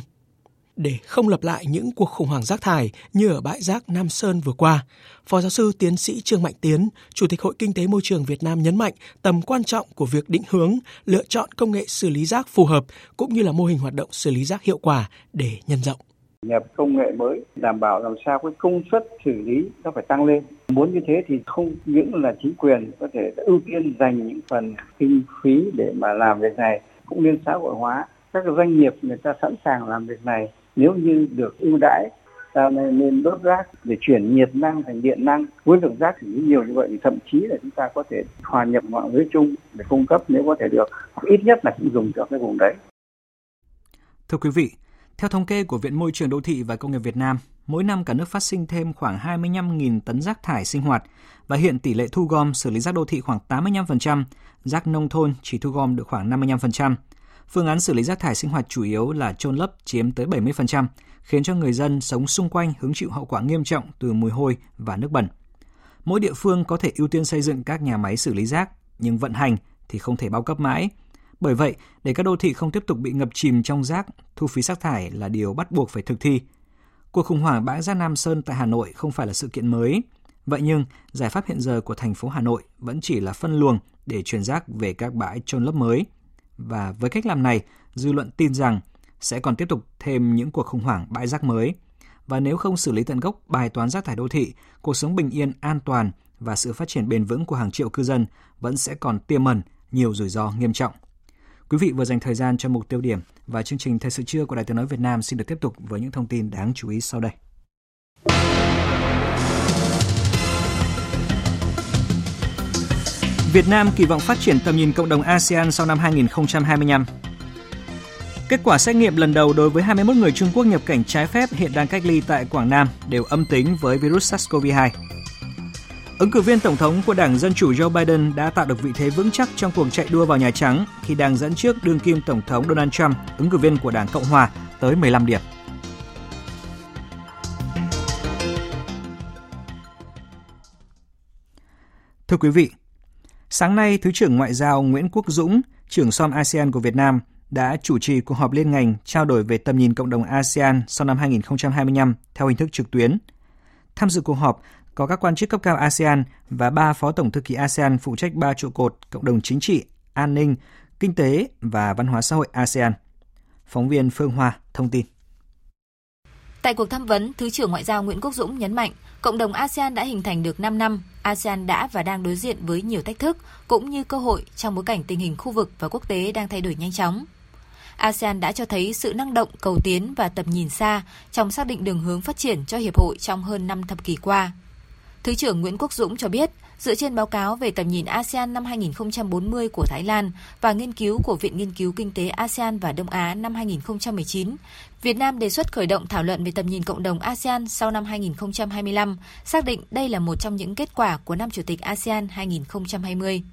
Để không lặp lại những cuộc khủng hoảng rác thải như ở bãi rác Nam Sơn vừa qua, Phó giáo sư tiến sĩ Trương Mạnh Tiến, Chủ tịch Hội Kinh tế Môi trường Việt Nam nhấn mạnh tầm quan trọng của việc định hướng, lựa chọn công nghệ xử lý rác phù hợp cũng như là mô hình hoạt động xử lý rác hiệu quả để nhân rộng nhập công nghệ mới, đảm bảo làm sao cái công suất xử lý nó phải tăng lên. Muốn như thế thì không những là chính quyền có thể ưu tiên dành những phần kinh phí để mà làm việc này, cũng nên xã hội hóa. Các doanh nghiệp người ta sẵn sàng làm việc này nếu như được ưu đãi ta nên đốt rác để chuyển nhiệt năng thành điện năng. Với lượng rác thì nhiều như vậy thì thậm chí là chúng ta có thể hòa nhập mạng lưới chung để cung cấp nếu có thể được. Hoặc ít nhất là cũng dùng được cái vùng đấy. Thưa quý vị theo thống kê của Viện Môi trường Đô thị và Công nghiệp Việt Nam, mỗi năm cả nước phát sinh thêm khoảng 25.000 tấn rác thải sinh hoạt và hiện tỷ lệ thu gom xử lý rác đô thị khoảng 85%, rác nông thôn chỉ thu gom được khoảng 55%. Phương án xử lý rác thải sinh hoạt chủ yếu là chôn lấp chiếm tới 70%, khiến cho người dân sống xung quanh hứng chịu hậu quả nghiêm trọng từ mùi hôi và nước bẩn. Mỗi địa phương có thể ưu tiên xây dựng các nhà máy xử lý rác, nhưng vận hành thì không thể bao cấp mãi. Bởi vậy, để các đô thị không tiếp tục bị ngập chìm trong rác, thu phí rác thải là điều bắt buộc phải thực thi. Cuộc khủng hoảng bãi rác Nam Sơn tại Hà Nội không phải là sự kiện mới. Vậy nhưng, giải pháp hiện giờ của thành phố Hà Nội vẫn chỉ là phân luồng để chuyển rác về các bãi trôn lấp mới. Và với cách làm này, dư luận tin rằng sẽ còn tiếp tục thêm những cuộc khủng hoảng bãi rác mới. Và nếu không xử lý tận gốc bài toán rác thải đô thị, cuộc sống bình yên, an toàn và sự phát triển bền vững của hàng triệu cư dân vẫn sẽ còn tiềm ẩn nhiều rủi ro nghiêm trọng. Quý vị vừa dành thời gian cho mục tiêu điểm và chương trình Thời sự trưa của Đài Tiếng Nói Việt Nam xin được tiếp tục với những thông tin đáng chú ý sau đây. Việt Nam kỳ vọng phát triển tầm nhìn cộng đồng ASEAN sau năm 2025. Kết quả xét nghiệm lần đầu đối với 21 người Trung Quốc nhập cảnh trái phép hiện đang cách ly tại Quảng Nam đều âm tính với virus SARS-CoV-2. Ứng cử viên Tổng thống của Đảng Dân Chủ Joe Biden đã tạo được vị thế vững chắc trong cuộc chạy đua vào Nhà Trắng khi đang dẫn trước đương kim Tổng thống Donald Trump, ứng cử viên của Đảng Cộng Hòa, tới 15 điểm. Thưa quý vị, sáng nay Thứ trưởng Ngoại giao Nguyễn Quốc Dũng, trưởng SOM ASEAN của Việt Nam đã chủ trì cuộc họp liên ngành trao đổi về tầm nhìn cộng đồng ASEAN sau năm 2025 theo hình thức trực tuyến. Tham dự cuộc họp có các quan chức cấp cao ASEAN và ba phó tổng thư ký ASEAN phụ trách ba trụ cột cộng đồng chính trị, an ninh, kinh tế và văn hóa xã hội ASEAN. Phóng viên Phương Hoa thông tin. Tại cuộc tham vấn, Thứ trưởng Ngoại giao Nguyễn Quốc Dũng nhấn mạnh, cộng đồng ASEAN đã hình thành được 5 năm, ASEAN đã và đang đối diện với nhiều thách thức cũng như cơ hội trong bối cảnh tình hình khu vực và quốc tế đang thay đổi nhanh chóng. ASEAN đã cho thấy sự năng động, cầu tiến và tầm nhìn xa trong xác định đường hướng phát triển cho hiệp hội trong hơn 5 thập kỷ qua. Thứ trưởng Nguyễn Quốc Dũng cho biết, dựa trên báo cáo về tầm nhìn ASEAN năm 2040 của Thái Lan và nghiên cứu của Viện Nghiên cứu Kinh tế ASEAN và Đông Á năm 2019, Việt Nam đề xuất khởi động thảo luận về tầm nhìn cộng đồng ASEAN sau năm 2025, xác định đây là một trong những kết quả của năm Chủ tịch ASEAN 2020.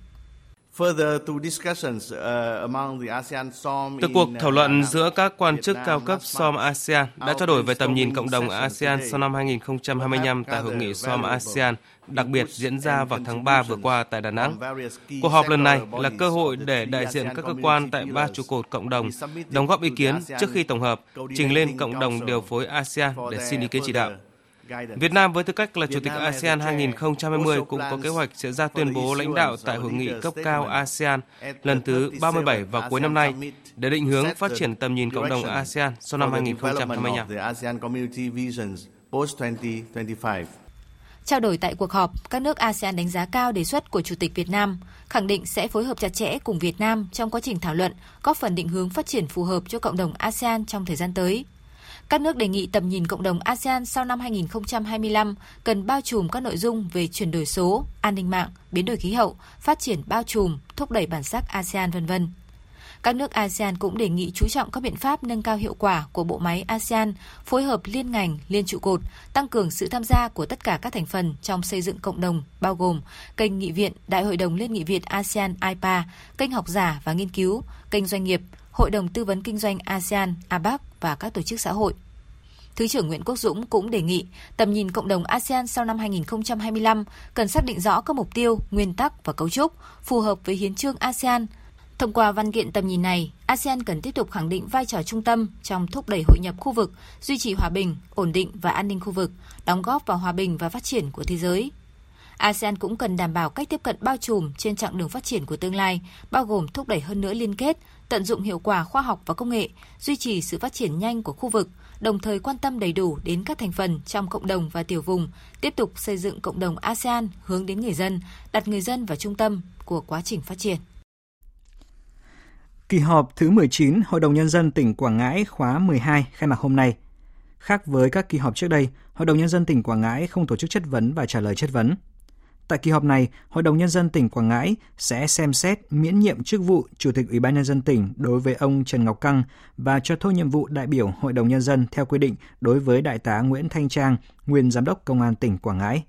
Từ cuộc thảo luận giữa các quan chức cao cấp SOM ASEAN đã trao đổi về tầm nhìn cộng đồng ASEAN sau năm 2025 tại hội nghị SOM ASEAN đặc biệt diễn ra vào tháng 3 vừa qua tại Đà Nẵng. Cuộc họp lần này là cơ hội để đại diện các cơ quan tại ba trụ cột cộng đồng đóng góp ý kiến trước khi tổng hợp, trình lên cộng đồng điều phối ASEAN để xin ý kiến chỉ đạo. Việt Nam với tư cách là Chủ tịch ASEAN 2020 cũng có kế hoạch sẽ ra tuyên bố lãnh đạo tại hội nghị cấp cao ASEAN lần thứ 37 vào cuối năm nay để định hướng phát triển tầm nhìn cộng đồng ASEAN sau năm 2025. Trao đổi tại cuộc họp, các nước ASEAN đánh giá cao đề xuất của Chủ tịch Việt Nam, khẳng định sẽ phối hợp chặt chẽ cùng Việt Nam trong quá trình thảo luận, góp phần định hướng phát triển phù hợp cho cộng đồng ASEAN trong thời gian tới. Các nước đề nghị tầm nhìn cộng đồng ASEAN sau năm 2025 cần bao trùm các nội dung về chuyển đổi số, an ninh mạng, biến đổi khí hậu, phát triển bao trùm, thúc đẩy bản sắc ASEAN vân vân. Các nước ASEAN cũng đề nghị chú trọng các biện pháp nâng cao hiệu quả của bộ máy ASEAN, phối hợp liên ngành, liên trụ cột, tăng cường sự tham gia của tất cả các thành phần trong xây dựng cộng đồng, bao gồm kênh nghị viện, Đại hội đồng Liên nghị viện ASEAN IPA, kênh học giả và nghiên cứu, kênh doanh nghiệp, Hội đồng Tư vấn Kinh doanh ASEAN, ABAC và các tổ chức xã hội. Thứ trưởng Nguyễn Quốc Dũng cũng đề nghị tầm nhìn cộng đồng ASEAN sau năm 2025 cần xác định rõ các mục tiêu, nguyên tắc và cấu trúc phù hợp với hiến trương ASEAN. Thông qua văn kiện tầm nhìn này, ASEAN cần tiếp tục khẳng định vai trò trung tâm trong thúc đẩy hội nhập khu vực, duy trì hòa bình, ổn định và an ninh khu vực, đóng góp vào hòa bình và phát triển của thế giới. ASEAN cũng cần đảm bảo cách tiếp cận bao trùm trên chặng đường phát triển của tương lai, bao gồm thúc đẩy hơn nữa liên kết, tận dụng hiệu quả khoa học và công nghệ, duy trì sự phát triển nhanh của khu vực, đồng thời quan tâm đầy đủ đến các thành phần trong cộng đồng và tiểu vùng, tiếp tục xây dựng cộng đồng ASEAN hướng đến người dân, đặt người dân vào trung tâm của quá trình phát triển. Kỳ họp thứ 19 Hội đồng Nhân dân tỉnh Quảng Ngãi khóa 12 khai mạc hôm nay. Khác với các kỳ họp trước đây, Hội đồng Nhân dân tỉnh Quảng Ngãi không tổ chức chất vấn và trả lời chất vấn. Tại kỳ họp này, Hội đồng Nhân dân tỉnh Quảng Ngãi sẽ xem xét miễn nhiệm chức vụ Chủ tịch Ủy ban Nhân dân tỉnh đối với ông Trần Ngọc Căng và cho thôi nhiệm vụ đại biểu Hội đồng Nhân dân theo quy định đối với Đại tá Nguyễn Thanh Trang, nguyên Giám đốc Công an tỉnh Quảng Ngãi.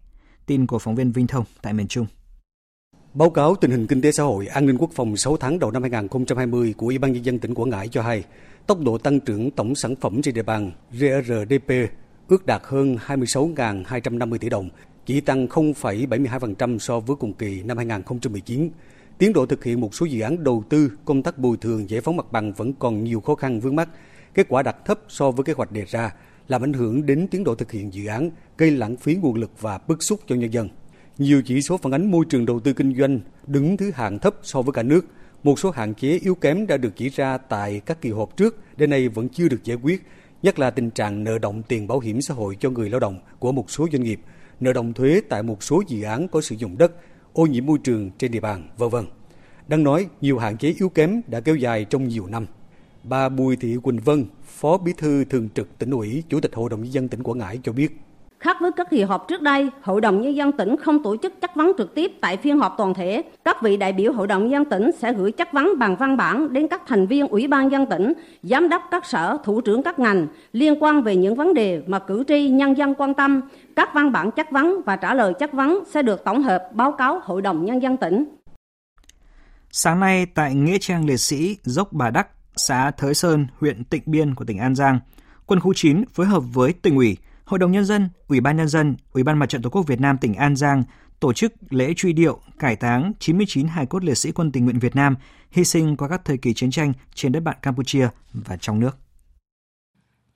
Tin của phóng viên Vinh Thông tại miền Trung. Báo cáo tình hình kinh tế xã hội, an ninh quốc phòng 6 tháng đầu năm 2020 của Ủy ban Nhân dân tỉnh Quảng Ngãi cho hay, tốc độ tăng trưởng tổng sản phẩm trên địa bàn GRDP ước đạt hơn 26.250 tỷ đồng, chỉ tăng 0,72% so với cùng kỳ năm 2019. Tiến độ thực hiện một số dự án đầu tư, công tác bồi thường giải phóng mặt bằng vẫn còn nhiều khó khăn vướng mắt. Kết quả đạt thấp so với kế hoạch đề ra, làm ảnh hưởng đến tiến độ thực hiện dự án, gây lãng phí nguồn lực và bức xúc cho nhân dân. Nhiều chỉ số phản ánh môi trường đầu tư kinh doanh đứng thứ hạng thấp so với cả nước. Một số hạn chế yếu kém đã được chỉ ra tại các kỳ họp trước, đến nay vẫn chưa được giải quyết, nhất là tình trạng nợ động tiền bảo hiểm xã hội cho người lao động của một số doanh nghiệp, nợ động thuế tại một số dự án có sử dụng đất, ô nhiễm môi trường trên địa bàn, v.v. Đang nói, nhiều hạn chế yếu kém đã kéo dài trong nhiều năm. Bà Bùi Thị Quỳnh Vân, Phó Bí thư Thường trực tỉnh ủy, Chủ tịch Hội đồng Nhân dân tỉnh Quảng Ngãi cho biết. Khác với các kỳ họp trước đây, Hội đồng Nhân dân tỉnh không tổ chức chất vấn trực tiếp tại phiên họp toàn thể. Các vị đại biểu Hội đồng Nhân dân tỉnh sẽ gửi chất vấn bằng văn bản đến các thành viên Ủy ban dân tỉnh, giám đốc các sở, thủ trưởng các ngành liên quan về những vấn đề mà cử tri nhân dân quan tâm. Các văn bản chất vấn và trả lời chất vấn sẽ được tổng hợp báo cáo Hội đồng Nhân dân tỉnh. Sáng nay tại Nghĩa trang liệt sĩ Dốc Bà Đắc, xã Thới Sơn, huyện Tịnh Biên của tỉnh An Giang, quân khu 9 phối hợp với tỉnh ủy, Hội đồng Nhân dân, Ủy ban Nhân dân, Ủy ban Mặt trận Tổ quốc Việt Nam tỉnh An Giang tổ chức lễ truy điệu, cải táng 99 hài cốt liệt sĩ quân tình nguyện Việt Nam hy sinh qua các thời kỳ chiến tranh trên đất bạn Campuchia và trong nước.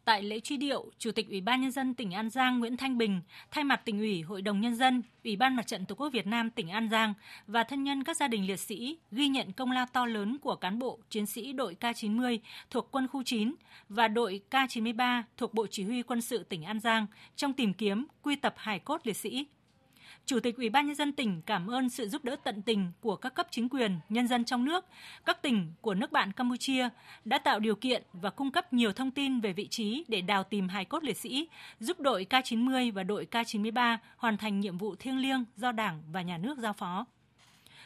Tại lễ truy điệu, Chủ tịch Ủy ban Nhân dân tỉnh An Giang Nguyễn Thanh Bình thay mặt tỉnh ủy, Hội đồng Nhân dân, Ủy ban Mặt trận Tổ quốc Việt Nam tỉnh An Giang và thân nhân các gia đình liệt sĩ ghi nhận công lao to lớn của cán bộ, chiến sĩ đội K90 thuộc quân khu 9 và đội K93 thuộc Bộ Chỉ huy Quân sự tỉnh An Giang trong tìm kiếm, quy tập hài cốt liệt sĩ. Chủ tịch Ủy ban nhân dân tỉnh cảm ơn sự giúp đỡ tận tình của các cấp chính quyền, nhân dân trong nước, các tỉnh của nước bạn Campuchia đã tạo điều kiện và cung cấp nhiều thông tin về vị trí để đào tìm hài cốt liệt sĩ, giúp đội K90 và đội K93 hoàn thành nhiệm vụ thiêng liêng do Đảng và Nhà nước giao phó.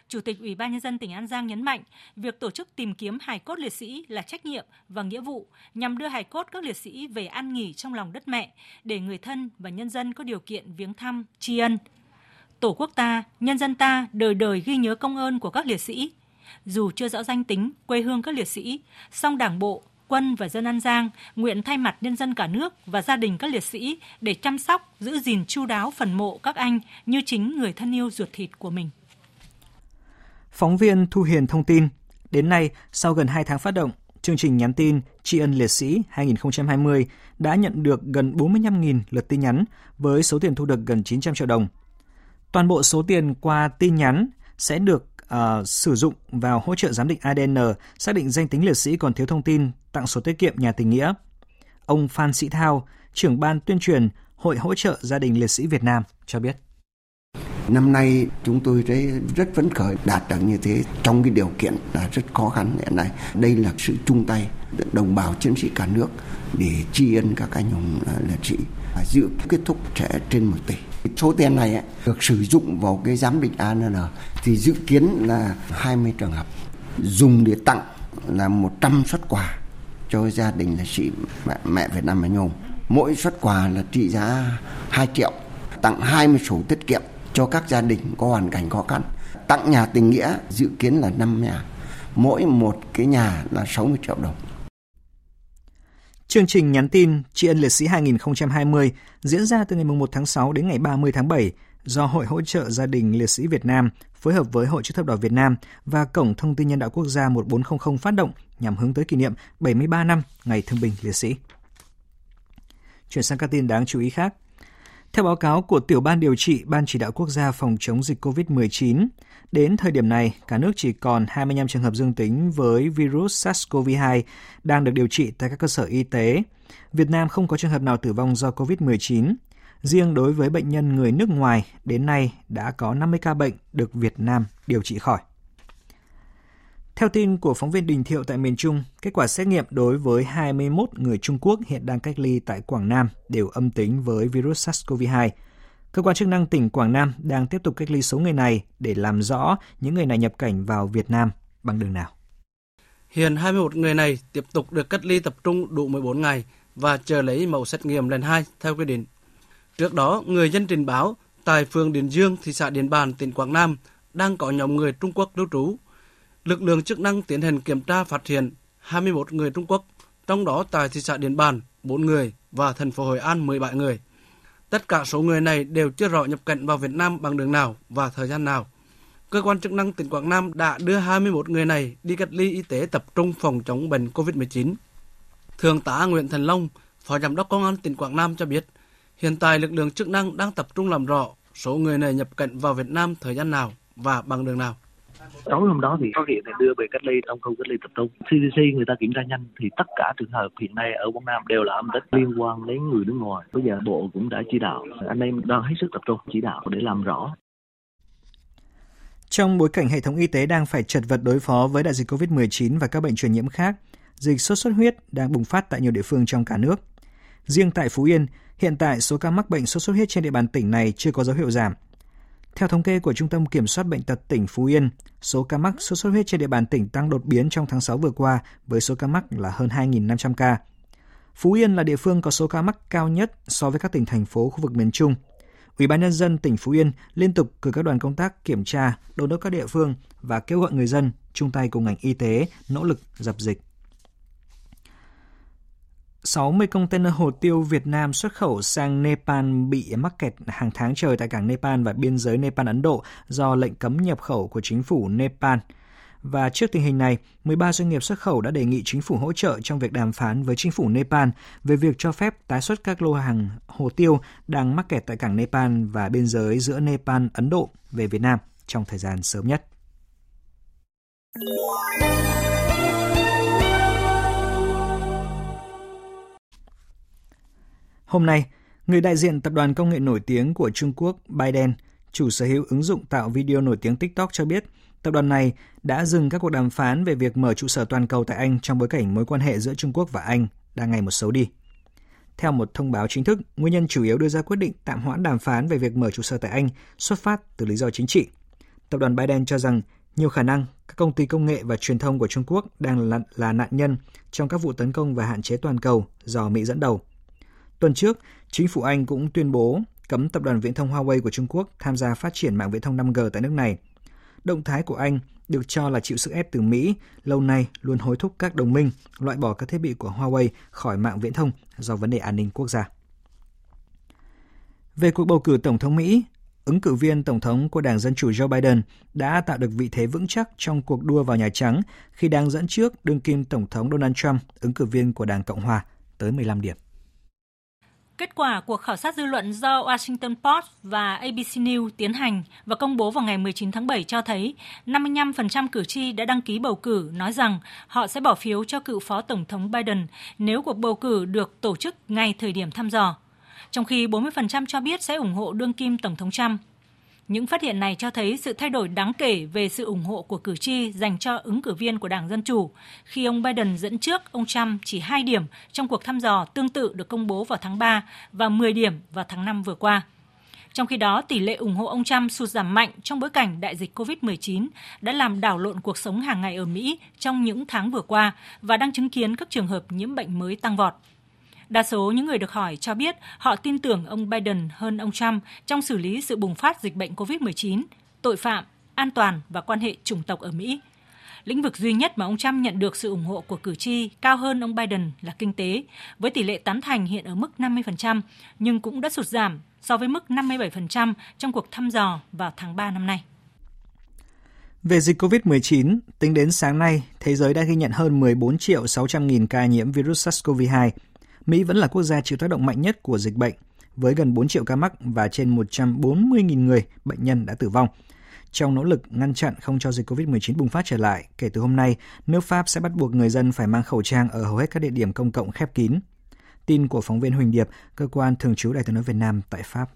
Chủ tịch Ủy ban nhân dân tỉnh An Giang nhấn mạnh, việc tổ chức tìm kiếm hài cốt liệt sĩ là trách nhiệm và nghĩa vụ nhằm đưa hài cốt các liệt sĩ về an nghỉ trong lòng đất mẹ để người thân và nhân dân có điều kiện viếng thăm, tri ân, Tổ quốc ta, nhân dân ta đời đời ghi nhớ công ơn của các liệt sĩ. Dù chưa rõ danh tính, quê hương các liệt sĩ, song Đảng bộ, quân và dân An Giang nguyện thay mặt nhân dân cả nước và gia đình các liệt sĩ để chăm sóc, giữ gìn chu đáo phần mộ các anh như chính người thân yêu ruột thịt của mình. Phóng viên Thu Hiền thông tin, đến nay, sau gần 2 tháng phát động, chương trình nhắn tin Tri ân liệt sĩ 2020 đã nhận được gần 45.000 lượt tin nhắn với số tiền thu được gần 900 triệu đồng – Toàn bộ số tiền qua tin nhắn sẽ được uh, sử dụng vào hỗ trợ giám định ADN, xác định danh tính liệt sĩ còn thiếu thông tin, tặng số tiết kiệm nhà tình nghĩa. Ông Phan Sĩ Thao, trưởng ban tuyên truyền Hội hỗ trợ gia đình liệt sĩ Việt Nam cho biết. Năm nay chúng tôi thấy rất phấn khởi đạt được như thế trong cái điều kiện là rất khó khăn hiện nay. Đây là sự chung tay đồng bào chiến sĩ cả nước để tri ân các anh hùng à, liệt sĩ dự kết thúc sẽ trên một tỷ. Số tiền này ấy, được sử dụng vào cái giám định ANN thì dự kiến là 20 trường hợp dùng để tặng là 100 xuất quà cho gia đình là chị mẹ, mẹ Việt Nam anh hùng. Mỗi xuất quà là trị giá 2 triệu, tặng 20 sổ tiết kiệm cho các gia đình có hoàn cảnh khó khăn. Tặng nhà tình nghĩa dự kiến là 5 nhà, mỗi một cái nhà là 60 triệu đồng. Chương trình nhắn tin Tri ân liệt sĩ 2020 diễn ra từ ngày 1 tháng 6 đến ngày 30 tháng 7 do Hội hỗ trợ gia đình liệt sĩ Việt Nam phối hợp với Hội chữ thập đỏ Việt Nam và Cổng thông tin nhân đạo quốc gia 1400 phát động nhằm hướng tới kỷ niệm 73 năm Ngày Thương binh Liệt sĩ. Chuyển sang các tin đáng chú ý khác. Theo báo cáo của Tiểu ban điều trị Ban chỉ đạo quốc gia phòng chống dịch COVID-19, đến thời điểm này, cả nước chỉ còn 25 trường hợp dương tính với virus SARS-CoV-2 đang được điều trị tại các cơ sở y tế. Việt Nam không có trường hợp nào tử vong do COVID-19. Riêng đối với bệnh nhân người nước ngoài, đến nay đã có 50 ca bệnh được Việt Nam điều trị khỏi. Theo tin của phóng viên Đình Thiệu tại miền Trung, kết quả xét nghiệm đối với 21 người Trung Quốc hiện đang cách ly tại Quảng Nam đều âm tính với virus SARS-CoV-2. Cơ quan chức năng tỉnh Quảng Nam đang tiếp tục cách ly số người này để làm rõ những người này nhập cảnh vào Việt Nam bằng đường nào. Hiện 21 người này tiếp tục được cách ly tập trung đủ 14 ngày và chờ lấy mẫu xét nghiệm lần 2 theo quy định. Trước đó, người dân trình báo tại phường Điền Dương, thị xã Điện Bàn, tỉnh Quảng Nam đang có nhóm người Trung Quốc lưu trú. Lực lượng chức năng tiến hành kiểm tra phát hiện 21 người Trung Quốc, trong đó tại thị xã Điện Bàn 4 người và thành phố Hội An 17 người. Tất cả số người này đều chưa rõ nhập cảnh vào Việt Nam bằng đường nào và thời gian nào. Cơ quan chức năng tỉnh Quảng Nam đã đưa 21 người này đi cách ly y tế tập trung phòng chống bệnh COVID-19. Thượng tá Nguyễn Thành Long, Phó Giám đốc Công an tỉnh Quảng Nam cho biết, hiện tại lực lượng chức năng đang tập trung làm rõ số người này nhập cảnh vào Việt Nam thời gian nào và bằng đường nào. Tối hôm đó thì phát hiện thì đưa về cách ly trong khu cách ly tập trung. CDC người ta kiểm tra nhanh thì tất cả trường hợp hiện nay ở Quảng Nam đều là âm tính liên quan đến người nước ngoài. Bây giờ Bộ cũng đã chỉ đạo, anh em đang hết sức tập trung chỉ đạo để làm rõ. Trong bối cảnh hệ thống y tế đang phải chật vật đối phó với đại dịch COVID-19 và các bệnh truyền nhiễm khác, dịch sốt xuất huyết đang bùng phát tại nhiều địa phương trong cả nước. Riêng tại Phú Yên, hiện tại số ca mắc bệnh sốt xuất huyết trên địa bàn tỉnh này chưa có dấu hiệu giảm. Theo thống kê của Trung tâm Kiểm soát Bệnh tật tỉnh Phú Yên, số ca mắc sốt xuất huyết trên địa bàn tỉnh tăng đột biến trong tháng 6 vừa qua với số ca mắc là hơn 2.500 ca. Phú Yên là địa phương có số ca mắc cao nhất so với các tỉnh thành phố khu vực miền Trung. Ủy ban nhân dân tỉnh Phú Yên liên tục cử các đoàn công tác kiểm tra, đôn đốc các địa phương và kêu gọi người dân chung tay cùng ngành y tế nỗ lực dập dịch. 60 container hồ tiêu Việt Nam xuất khẩu sang Nepal bị mắc kẹt hàng tháng trời tại cảng Nepal và biên giới Nepal-Ấn Độ do lệnh cấm nhập khẩu của chính phủ Nepal. Và trước tình hình này, 13 doanh nghiệp xuất khẩu đã đề nghị chính phủ hỗ trợ trong việc đàm phán với chính phủ Nepal về việc cho phép tái xuất các lô hàng hồ tiêu đang mắc kẹt tại cảng Nepal và biên giới giữa Nepal, Ấn Độ về Việt Nam trong thời gian sớm nhất. Hôm nay, người đại diện tập đoàn công nghệ nổi tiếng của Trung Quốc Biden, chủ sở hữu ứng dụng tạo video nổi tiếng TikTok cho biết, tập đoàn này đã dừng các cuộc đàm phán về việc mở trụ sở toàn cầu tại Anh trong bối cảnh mối quan hệ giữa Trung Quốc và Anh đang ngày một xấu đi. Theo một thông báo chính thức, nguyên nhân chủ yếu đưa ra quyết định tạm hoãn đàm phán về việc mở trụ sở tại Anh xuất phát từ lý do chính trị. Tập đoàn Biden cho rằng nhiều khả năng các công ty công nghệ và truyền thông của Trung Quốc đang là, là nạn nhân trong các vụ tấn công và hạn chế toàn cầu do Mỹ dẫn đầu. Tuần trước, chính phủ Anh cũng tuyên bố cấm tập đoàn viễn thông Huawei của Trung Quốc tham gia phát triển mạng viễn thông 5G tại nước này. Động thái của Anh được cho là chịu sức ép từ Mỹ, lâu nay luôn hối thúc các đồng minh loại bỏ các thiết bị của Huawei khỏi mạng viễn thông do vấn đề an ninh quốc gia. Về cuộc bầu cử Tổng thống Mỹ, ứng cử viên Tổng thống của Đảng Dân Chủ Joe Biden đã tạo được vị thế vững chắc trong cuộc đua vào Nhà Trắng khi đang dẫn trước đương kim Tổng thống Donald Trump, ứng cử viên của Đảng Cộng Hòa, tới 15 điểm. Kết quả cuộc khảo sát dư luận do Washington Post và ABC News tiến hành và công bố vào ngày 19 tháng 7 cho thấy 55% cử tri đã đăng ký bầu cử, nói rằng họ sẽ bỏ phiếu cho cựu Phó Tổng thống Biden nếu cuộc bầu cử được tổ chức ngay thời điểm thăm dò. Trong khi 40% cho biết sẽ ủng hộ đương kim Tổng thống Trump. Những phát hiện này cho thấy sự thay đổi đáng kể về sự ủng hộ của cử tri dành cho ứng cử viên của Đảng Dân Chủ, khi ông Biden dẫn trước ông Trump chỉ 2 điểm trong cuộc thăm dò tương tự được công bố vào tháng 3 và 10 điểm vào tháng 5 vừa qua. Trong khi đó, tỷ lệ ủng hộ ông Trump sụt giảm mạnh trong bối cảnh đại dịch COVID-19 đã làm đảo lộn cuộc sống hàng ngày ở Mỹ trong những tháng vừa qua và đang chứng kiến các trường hợp nhiễm bệnh mới tăng vọt. Đa số những người được hỏi cho biết họ tin tưởng ông Biden hơn ông Trump trong xử lý sự bùng phát dịch bệnh COVID-19, tội phạm, an toàn và quan hệ chủng tộc ở Mỹ. Lĩnh vực duy nhất mà ông Trump nhận được sự ủng hộ của cử tri cao hơn ông Biden là kinh tế, với tỷ lệ tán thành hiện ở mức 50%, nhưng cũng đã sụt giảm so với mức 57% trong cuộc thăm dò vào tháng 3 năm nay. Về dịch COVID-19, tính đến sáng nay, thế giới đã ghi nhận hơn 14 triệu 600 nghìn ca nhiễm virus SARS-CoV-2, Mỹ vẫn là quốc gia chịu tác động mạnh nhất của dịch bệnh, với gần 4 triệu ca mắc và trên 140.000 người bệnh nhân đã tử vong. Trong nỗ lực ngăn chặn không cho dịch COVID-19 bùng phát trở lại, kể từ hôm nay, nước Pháp sẽ bắt buộc người dân phải mang khẩu trang ở hầu hết các địa điểm công cộng khép kín. Tin của phóng viên Huỳnh Điệp, cơ quan thường trú Đại tiếng nói Việt Nam tại Pháp.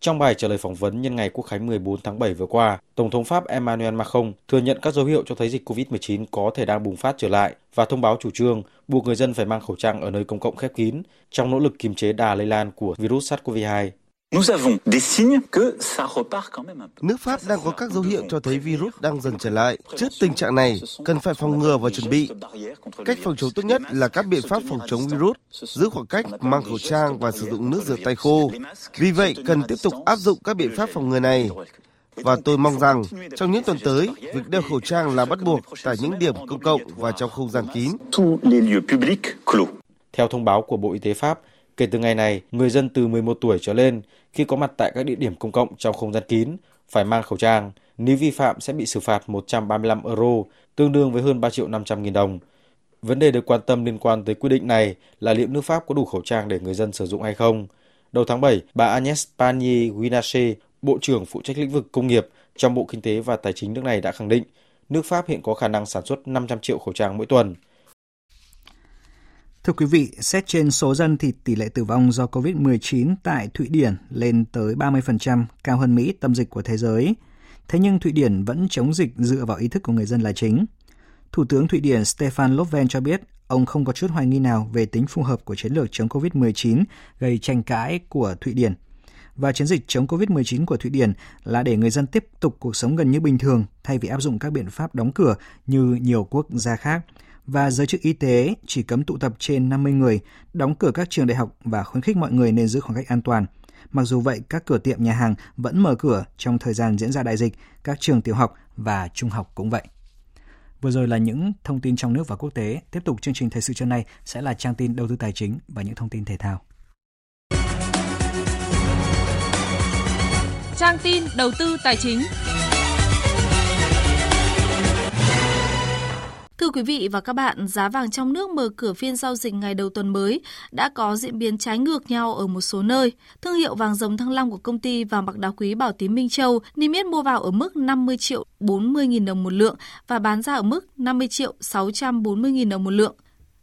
Trong bài trả lời phỏng vấn nhân ngày Quốc khánh 14 tháng 7 vừa qua, Tổng thống Pháp Emmanuel Macron thừa nhận các dấu hiệu cho thấy dịch COVID-19 có thể đang bùng phát trở lại và thông báo chủ trương buộc người dân phải mang khẩu trang ở nơi công cộng khép kín trong nỗ lực kiềm chế đà lây lan của virus SARS-CoV-2. Nước Pháp đang có các dấu hiệu cho thấy virus đang dần trở lại. Trước tình trạng này, cần phải phòng ngừa và chuẩn bị. Cách phòng chống tốt nhất là các biện pháp phòng chống virus, giữ khoảng cách, mang khẩu trang và sử dụng nước rửa tay khô. Vì vậy, cần tiếp tục áp dụng các biện pháp phòng ngừa này. Và tôi mong rằng trong những tuần tới, việc đeo khẩu trang là bắt buộc tại những điểm công cộng và trong không gian kín. Theo thông báo của Bộ Y tế Pháp, Kể từ ngày này, người dân từ 11 tuổi trở lên khi có mặt tại các địa điểm công cộng trong không gian kín phải mang khẩu trang. Nếu vi phạm sẽ bị xử phạt 135 euro, tương đương với hơn 3 triệu 500 nghìn đồng. Vấn đề được quan tâm liên quan tới quy định này là liệu nước Pháp có đủ khẩu trang để người dân sử dụng hay không. Đầu tháng 7, bà Agnès Pannier-Runacher, Bộ trưởng phụ trách lĩnh vực công nghiệp trong Bộ Kinh tế và Tài chính nước này đã khẳng định nước Pháp hiện có khả năng sản xuất 500 triệu khẩu trang mỗi tuần. Thưa quý vị, xét trên số dân thì tỷ lệ tử vong do COVID-19 tại Thụy Điển lên tới 30%, cao hơn Mỹ tâm dịch của thế giới. Thế nhưng Thụy Điển vẫn chống dịch dựa vào ý thức của người dân là chính. Thủ tướng Thụy Điển Stefan Löfven cho biết ông không có chút hoài nghi nào về tính phù hợp của chiến lược chống COVID-19 gây tranh cãi của Thụy Điển. Và chiến dịch chống COVID-19 của Thụy Điển là để người dân tiếp tục cuộc sống gần như bình thường thay vì áp dụng các biện pháp đóng cửa như nhiều quốc gia khác – và giới chức y tế chỉ cấm tụ tập trên 50 người, đóng cửa các trường đại học và khuyến khích mọi người nên giữ khoảng cách an toàn. Mặc dù vậy, các cửa tiệm nhà hàng vẫn mở cửa trong thời gian diễn ra đại dịch, các trường tiểu học và trung học cũng vậy. Vừa rồi là những thông tin trong nước và quốc tế. Tiếp tục chương trình thời sự trưa nay sẽ là trang tin đầu tư tài chính và những thông tin thể thao. Trang tin đầu tư tài chính. Thưa quý vị và các bạn, giá vàng trong nước mở cửa phiên giao dịch ngày đầu tuần mới đã có diễn biến trái ngược nhau ở một số nơi. Thương hiệu vàng dòng thăng long của công ty vàng bạc đá quý Bảo Tín Minh Châu niêm yết mua vào ở mức 50 triệu 40 nghìn đồng một lượng và bán ra ở mức 50 triệu 640 nghìn đồng một lượng.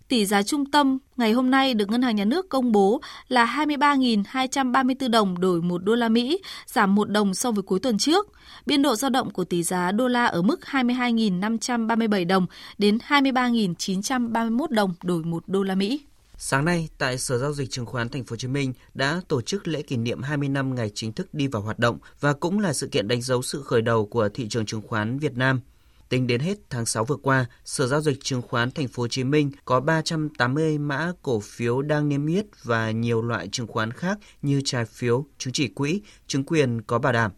Tỷ giá trung tâm ngày hôm nay được Ngân hàng Nhà nước công bố là 23.234 đồng đổi 1 đô la Mỹ, giảm 1 đồng so với cuối tuần trước. Biên độ dao động của tỷ giá đô la ở mức 22.537 đồng đến 23.931 đồng đổi 1 đô la Mỹ. Sáng nay, tại Sở Giao dịch Chứng khoán Thành phố Hồ Chí Minh đã tổ chức lễ kỷ niệm 20 năm ngày chính thức đi vào hoạt động và cũng là sự kiện đánh dấu sự khởi đầu của thị trường chứng khoán Việt Nam – Tính đến hết tháng 6 vừa qua, Sở giao dịch chứng khoán Thành phố Hồ Chí Minh có 380 mã cổ phiếu đang niêm yết và nhiều loại chứng khoán khác như trái phiếu, chứng chỉ quỹ, chứng quyền có bảo đảm.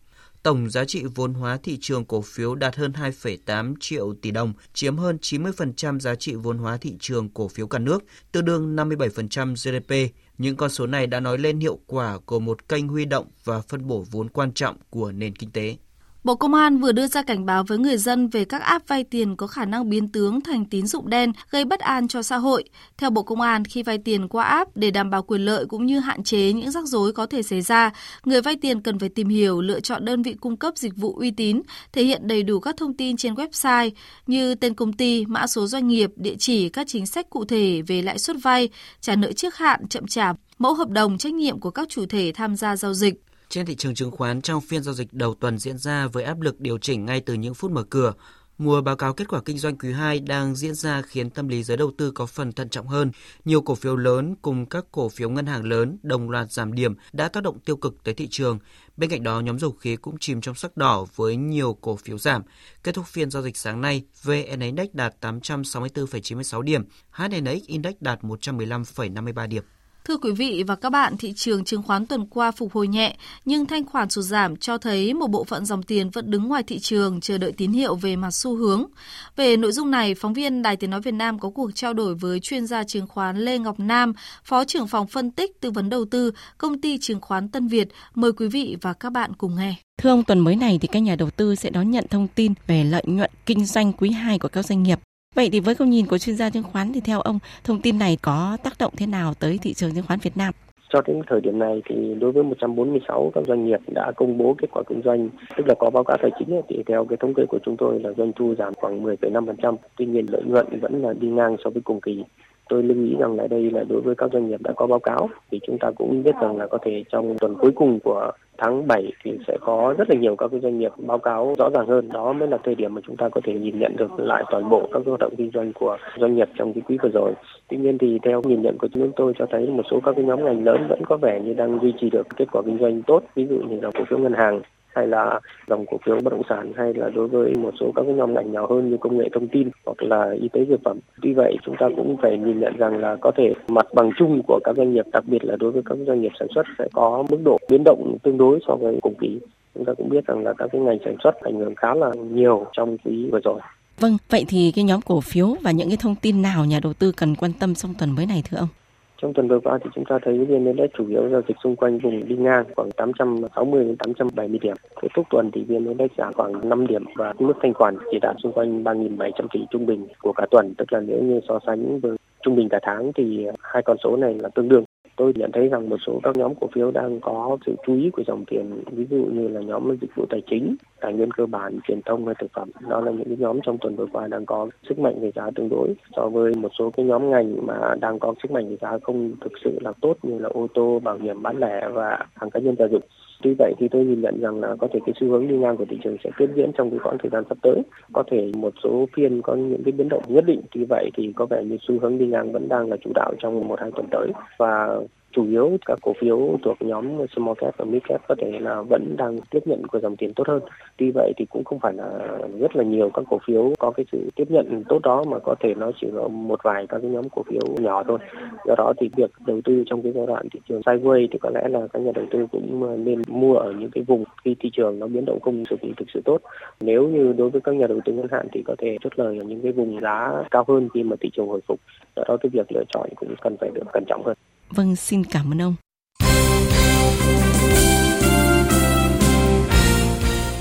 Tổng giá trị vốn hóa thị trường cổ phiếu đạt hơn 2,8 triệu tỷ đồng, chiếm hơn 90% giá trị vốn hóa thị trường cổ phiếu cả nước, tương đương 57% GDP. Những con số này đã nói lên hiệu quả của một kênh huy động và phân bổ vốn quan trọng của nền kinh tế. Bộ Công an vừa đưa ra cảnh báo với người dân về các app vay tiền có khả năng biến tướng thành tín dụng đen, gây bất an cho xã hội. Theo Bộ Công an, khi vay tiền qua app để đảm bảo quyền lợi cũng như hạn chế những rắc rối có thể xảy ra, người vay tiền cần phải tìm hiểu, lựa chọn đơn vị cung cấp dịch vụ uy tín, thể hiện đầy đủ các thông tin trên website như tên công ty, mã số doanh nghiệp, địa chỉ, các chính sách cụ thể về lãi suất vay, trả nợ trước hạn, chậm trả, mẫu hợp đồng trách nhiệm của các chủ thể tham gia giao dịch. Trên thị trường chứng khoán trong phiên giao dịch đầu tuần diễn ra với áp lực điều chỉnh ngay từ những phút mở cửa, Mùa báo cáo kết quả kinh doanh quý 2 đang diễn ra khiến tâm lý giới đầu tư có phần thận trọng hơn. Nhiều cổ phiếu lớn cùng các cổ phiếu ngân hàng lớn đồng loạt giảm điểm đã tác động tiêu cực tới thị trường. Bên cạnh đó, nhóm dầu khí cũng chìm trong sắc đỏ với nhiều cổ phiếu giảm. Kết thúc phiên giao dịch sáng nay, VN Index đạt 864,96 điểm, HNX Index đạt 115,53 điểm. Thưa quý vị và các bạn, thị trường chứng khoán tuần qua phục hồi nhẹ, nhưng thanh khoản sụt giảm cho thấy một bộ phận dòng tiền vẫn đứng ngoài thị trường chờ đợi tín hiệu về mặt xu hướng. Về nội dung này, phóng viên Đài Tiếng Nói Việt Nam có cuộc trao đổi với chuyên gia chứng khoán Lê Ngọc Nam, Phó trưởng phòng phân tích tư vấn đầu tư, công ty chứng khoán Tân Việt. Mời quý vị và các bạn cùng nghe. Thưa ông, tuần mới này thì các nhà đầu tư sẽ đón nhận thông tin về lợi nhuận kinh doanh quý 2 của các doanh nghiệp. Vậy thì với góc nhìn của chuyên gia chứng khoán thì theo ông, thông tin này có tác động thế nào tới thị trường chứng khoán Việt Nam? Cho đến thời điểm này thì đối với 146 các doanh nghiệp đã công bố kết quả kinh doanh, tức là có báo cáo tài chính thì theo cái thống kê của chúng tôi là doanh thu giảm khoảng 10,5%. Tuy nhiên lợi nhuận vẫn là đi ngang so với cùng kỳ. Tôi lưu ý rằng là đây là đối với các doanh nghiệp đã có báo cáo thì chúng ta cũng biết rằng là có thể trong tuần cuối cùng của tháng 7 thì sẽ có rất là nhiều các cái doanh nghiệp báo cáo rõ ràng hơn. Đó mới là thời điểm mà chúng ta có thể nhìn nhận được lại toàn bộ các hoạt động kinh doanh của doanh nghiệp trong cái quý vừa rồi. Tuy nhiên thì theo nhìn nhận của chúng tôi cho thấy một số các cái nhóm ngành lớn vẫn có vẻ như đang duy trì được kết quả kinh doanh tốt, ví dụ như là cổ phiếu ngân hàng hay là dòng cổ phiếu bất động sản hay là đối với một số các nhóm ngành nhỏ hơn như công nghệ thông tin hoặc là y tế dược phẩm. Tuy vậy chúng ta cũng phải nhìn nhận rằng là có thể mặt bằng chung của các doanh nghiệp đặc biệt là đối với các doanh nghiệp sản xuất sẽ có mức độ biến động tương đối so với cùng kỳ. Chúng ta cũng biết rằng là các cái ngành sản xuất ảnh hưởng khá là nhiều trong quý vừa rồi. Vâng, vậy thì cái nhóm cổ phiếu và những cái thông tin nào nhà đầu tư cần quan tâm trong tuần mới này thưa ông? Trong tuần vừa qua thì chúng ta thấy VN Index chủ yếu giao dịch xung quanh vùng đi ngang khoảng 860 đến 870 điểm. Kết thúc tuần thì VN Index giảm khoảng 5 điểm và mức thanh khoản chỉ đạt xung quanh 3.700 tỷ trung bình của cả tuần. Tức là nếu như so sánh với trung bình cả tháng thì hai con số này là tương đương tôi nhận thấy rằng một số các nhóm cổ phiếu đang có sự chú ý của dòng tiền, ví dụ như là nhóm dịch vụ tài chính, tài nguyên cơ bản, truyền thông hay thực phẩm. Đó là những cái nhóm trong tuần vừa qua đang có sức mạnh về giá tương đối. So với một số cái nhóm ngành mà đang có sức mạnh về giá không thực sự là tốt như là ô tô, bảo hiểm, bán lẻ và hàng cá nhân gia dụng. Tuy vậy thì tôi nhìn nhận rằng là có thể cái xu hướng đi ngang của thị trường sẽ tiếp diễn trong cái khoảng thời gian sắp tới. Có thể một số phiên có những cái biến động nhất định. Tuy vậy thì có vẻ như xu hướng đi ngang vẫn đang là chủ đạo trong một hai tuần tới. Và chủ yếu các cổ phiếu thuộc nhóm small cap và mid cap có thể là vẫn đang tiếp nhận của dòng tiền tốt hơn. Tuy vậy thì cũng không phải là rất là nhiều các cổ phiếu có cái sự tiếp nhận tốt đó mà có thể nó chỉ có một vài các cái nhóm cổ phiếu nhỏ thôi. Do đó thì việc đầu tư trong cái giai đoạn thị trường sideways thì có lẽ là các nhà đầu tư cũng nên mua ở những cái vùng khi thị trường nó biến động không thực sự thực sự tốt. Nếu như đối với các nhà đầu tư ngắn hạn thì có thể chốt lời ở những cái vùng giá cao hơn khi mà thị trường hồi phục. Do đó cái việc lựa chọn cũng cần phải được cẩn trọng hơn. Vâng, xin cảm ơn ông.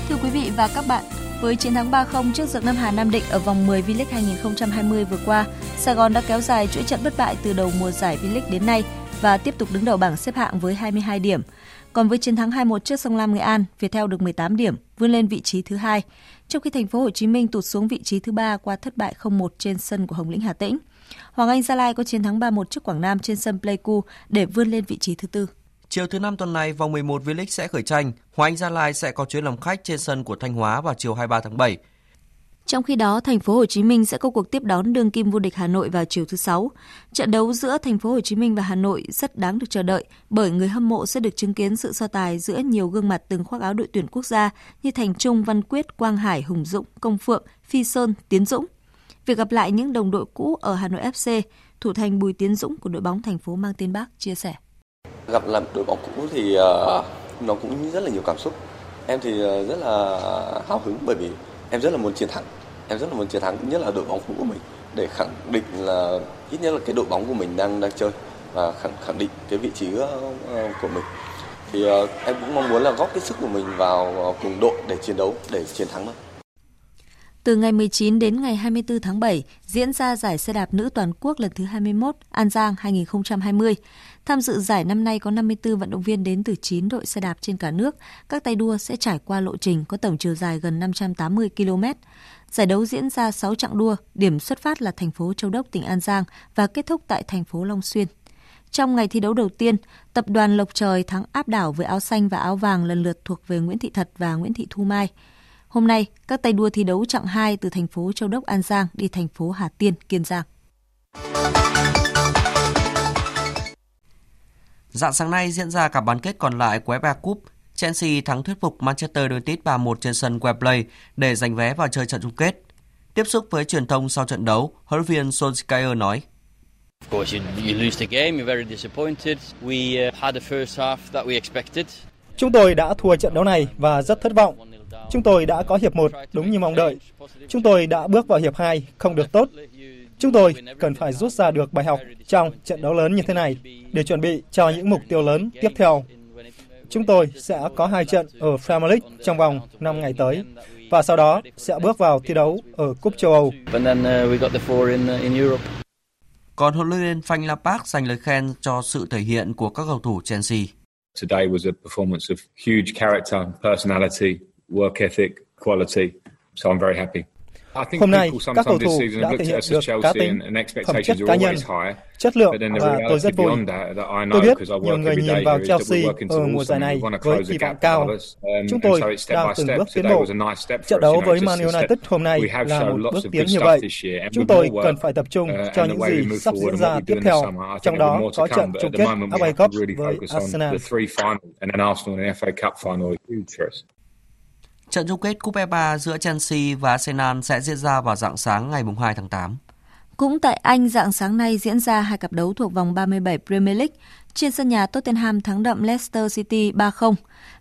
Thưa quý vị và các bạn, với chiến thắng 3-0 trước Dược Nam Hà Nam Định ở vòng 10 V-League 2020 vừa qua, Sài Gòn đã kéo dài chuỗi trận bất bại từ đầu mùa giải V-League đến nay và tiếp tục đứng đầu bảng xếp hạng với 22 điểm. Còn với chiến thắng 2-1 trước Sông Lam Nghệ An, Viettel được 18 điểm, vươn lên vị trí thứ hai, trong khi thành phố Hồ Chí Minh tụt xuống vị trí thứ ba qua thất bại 0-1 trên sân của Hồng Lĩnh Hà Tĩnh. Hoàng Anh Gia Lai có chiến thắng 3-1 trước Quảng Nam trên sân Pleiku để vươn lên vị trí thứ tư. Chiều thứ năm tuần này, vòng 11 V-League sẽ khởi tranh. Hoàng Anh Gia Lai sẽ có chuyến làm khách trên sân của Thanh Hóa vào chiều 23 tháng 7. Trong khi đó, thành phố Hồ Chí Minh sẽ có cuộc tiếp đón đương kim vô địch Hà Nội vào chiều thứ sáu. Trận đấu giữa thành phố Hồ Chí Minh và Hà Nội rất đáng được chờ đợi bởi người hâm mộ sẽ được chứng kiến sự so tài giữa nhiều gương mặt từng khoác áo đội tuyển quốc gia như Thành Trung, Văn Quyết, Quang Hải, Hùng Dũng, Công Phượng, Phi Sơn, Tiến Dũng. Việc gặp lại những đồng đội cũ ở Hà Nội FC, thủ thành Bùi Tiến Dũng của đội bóng thành phố mang tên Bác chia sẻ. Gặp lại đội bóng cũ thì uh, nó cũng rất là nhiều cảm xúc. Em thì ờ, rất là hào hứng bởi vì em rất là muốn chiến thắng. Em rất là muốn chiến thắng nhất là đội bóng cũ của mình để khẳng định là ít nhất là cái đội bóng của mình đang đang chơi và khẳng khẳng định cái vị trí ờ, của mình. Thì em cũng mong muốn là góp cái sức của mình vào cùng đội để chiến đấu để chiến thắng thôi. Từ ngày 19 đến ngày 24 tháng 7 diễn ra giải xe đạp nữ toàn quốc lần thứ 21 An Giang 2020. Tham dự giải năm nay có 54 vận động viên đến từ 9 đội xe đạp trên cả nước. Các tay đua sẽ trải qua lộ trình có tổng chiều dài gần 580 km. Giải đấu diễn ra 6 chặng đua, điểm xuất phát là thành phố Châu Đốc, tỉnh An Giang và kết thúc tại thành phố Long Xuyên. Trong ngày thi đấu đầu tiên, tập đoàn Lộc Trời thắng áp đảo với áo xanh và áo vàng lần lượt thuộc về Nguyễn Thị Thật và Nguyễn Thị Thu Mai. Hôm nay, các tay đua thi đấu chặng 2 từ thành phố Châu Đốc An Giang đi thành phố Hà Tiên, Kiên Giang. Dạng sáng nay diễn ra cả bán kết còn lại của FA Cup. Chelsea thắng thuyết phục Manchester United 3-1 trên sân Wembley để giành vé vào chơi trận chung kết. Tiếp xúc với truyền thông sau trận đấu, huấn luyện viên Solskjaer nói: Chúng tôi đã thua trận đấu này và rất thất vọng. Chúng tôi đã có hiệp 1 đúng như mong đợi. Chúng tôi đã bước vào hiệp 2 không được tốt. Chúng tôi cần phải rút ra được bài học trong trận đấu lớn như thế này để chuẩn bị cho những mục tiêu lớn tiếp theo. Chúng tôi sẽ có hai trận ở Premier League trong vòng 5 ngày tới và sau đó sẽ bước vào thi đấu ở Cúp châu Âu. Còn huấn luyện viên Frank Lampard dành lời khen cho sự thể hiện của các cầu thủ Chelsea. Today was a performance of huge character, personality, work ethic, quality. So I'm very happy. Hôm nay, các cầu thủ đã thể hiện được cá tính, phẩm chất cá nhân, chất lượng và tôi rất vui. Tôi biết nhiều người nhìn vào Chelsea ở mùa giải này với kỳ vọng cao. Um, Chúng tôi đang từng bước tiến bộ. Trận đấu với Man United hôm nay là một bước tiến như vậy. Chúng tôi cần phải tập trung uh, cho những gì sắp diễn ra tiếp theo, trong đó có trận chung kết FA Cup với Arsenal. Trận chung kết Cúp e FA giữa Chelsea và Arsenal sẽ diễn ra vào dạng sáng ngày 2 tháng 8. Cũng tại Anh, dạng sáng nay diễn ra hai cặp đấu thuộc vòng 37 Premier League. Trên sân nhà Tottenham thắng đậm Leicester City 3-0.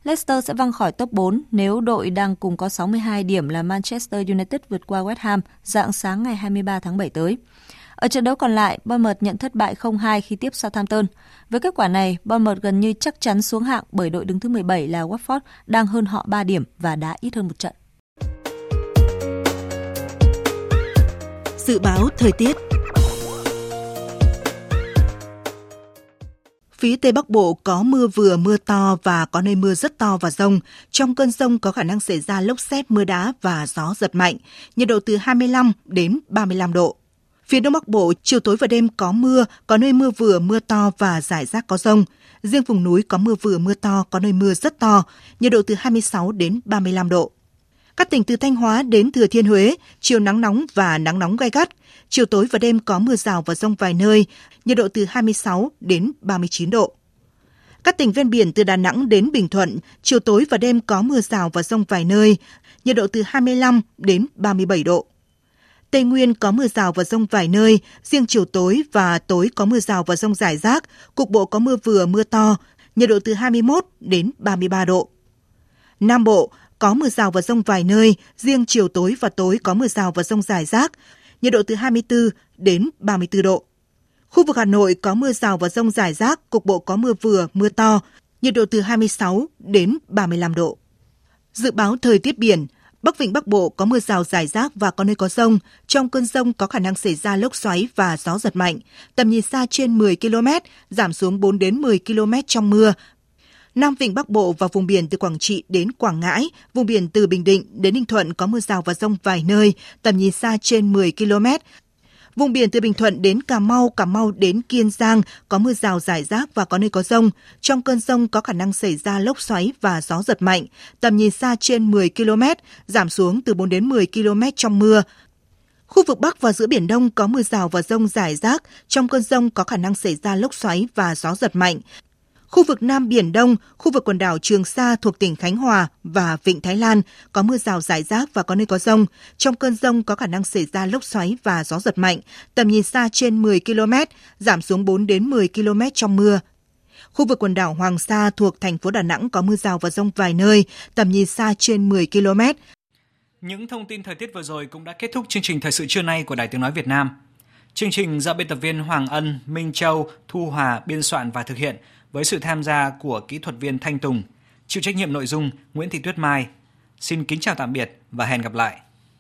Leicester sẽ văng khỏi top 4 nếu đội đang cùng có 62 điểm là Manchester United vượt qua West Ham dạng sáng ngày 23 tháng 7 tới. Ở trận đấu còn lại, Bournemouth nhận thất bại 0-2 khi tiếp Southampton. Với kết quả này, Bournemouth gần như chắc chắn xuống hạng bởi đội đứng thứ 17 là Watford đang hơn họ 3 điểm và đã ít hơn một trận. Dự báo thời tiết Phía Tây Bắc Bộ có mưa vừa mưa to và có nơi mưa rất to và rông. Trong cơn rông có khả năng xảy ra lốc xét, mưa đá và gió giật mạnh. Nhiệt độ từ 25 đến 35 độ. Phía Đông Bắc Bộ, chiều tối và đêm có mưa, có nơi mưa vừa, mưa to và rải rác có rông. Riêng vùng núi có mưa vừa, mưa to, có nơi mưa rất to, nhiệt độ từ 26 đến 35 độ. Các tỉnh từ Thanh Hóa đến Thừa Thiên Huế, chiều nắng nóng và nắng nóng gai gắt. Chiều tối và đêm có mưa rào và rông vài nơi, nhiệt độ từ 26 đến 39 độ. Các tỉnh ven biển từ Đà Nẵng đến Bình Thuận, chiều tối và đêm có mưa rào và rông vài nơi, nhiệt độ từ 25 đến 37 độ. Tây Nguyên có mưa rào và rông vài nơi, riêng chiều tối và tối có mưa rào và rông rải rác, cục bộ có mưa vừa mưa to, nhiệt độ từ 21 đến 33 độ. Nam Bộ có mưa rào và rông vài nơi, riêng chiều tối và tối có mưa rào và rông rải rác, nhiệt độ từ 24 đến 34 độ. Khu vực Hà Nội có mưa rào và rông rải rác, cục bộ có mưa vừa, mưa to, nhiệt độ từ 26 đến 35 độ. Dự báo thời tiết biển, Bắc Vịnh Bắc Bộ có mưa rào rải rác và có nơi có rông. Trong cơn rông có khả năng xảy ra lốc xoáy và gió giật mạnh. Tầm nhìn xa trên 10 km, giảm xuống 4 đến 10 km trong mưa. Nam Vịnh Bắc Bộ và vùng biển từ Quảng Trị đến Quảng Ngãi, vùng biển từ Bình Định đến Ninh Thuận có mưa rào và rông vài nơi, tầm nhìn xa trên 10 km, Vùng biển từ Bình Thuận đến Cà Mau, Cà Mau đến Kiên Giang có mưa rào rải rác và có nơi có rông. Trong cơn rông có khả năng xảy ra lốc xoáy và gió giật mạnh. Tầm nhìn xa trên 10 km, giảm xuống từ 4 đến 10 km trong mưa. Khu vực Bắc và giữa Biển Đông có mưa rào và rông rải rác. Trong cơn rông có khả năng xảy ra lốc xoáy và gió giật mạnh. Khu vực Nam Biển Đông, khu vực quần đảo Trường Sa thuộc tỉnh Khánh Hòa và Vịnh Thái Lan có mưa rào rải rác và có nơi có rông. Trong cơn rông có khả năng xảy ra lốc xoáy và gió giật mạnh, tầm nhìn xa trên 10 km, giảm xuống 4 đến 10 km trong mưa. Khu vực quần đảo Hoàng Sa thuộc thành phố Đà Nẵng có mưa rào và rông vài nơi, tầm nhìn xa trên 10 km. Những thông tin thời tiết vừa rồi cũng đã kết thúc chương trình thời sự trưa nay của Đài Tiếng Nói Việt Nam. Chương trình do biên tập viên Hoàng Ân, Minh Châu, Thu Hòa biên soạn và thực hiện với sự tham gia của kỹ thuật viên Thanh Tùng, chịu trách nhiệm nội dung Nguyễn Thị Tuyết Mai. Xin kính chào tạm biệt và hẹn gặp lại.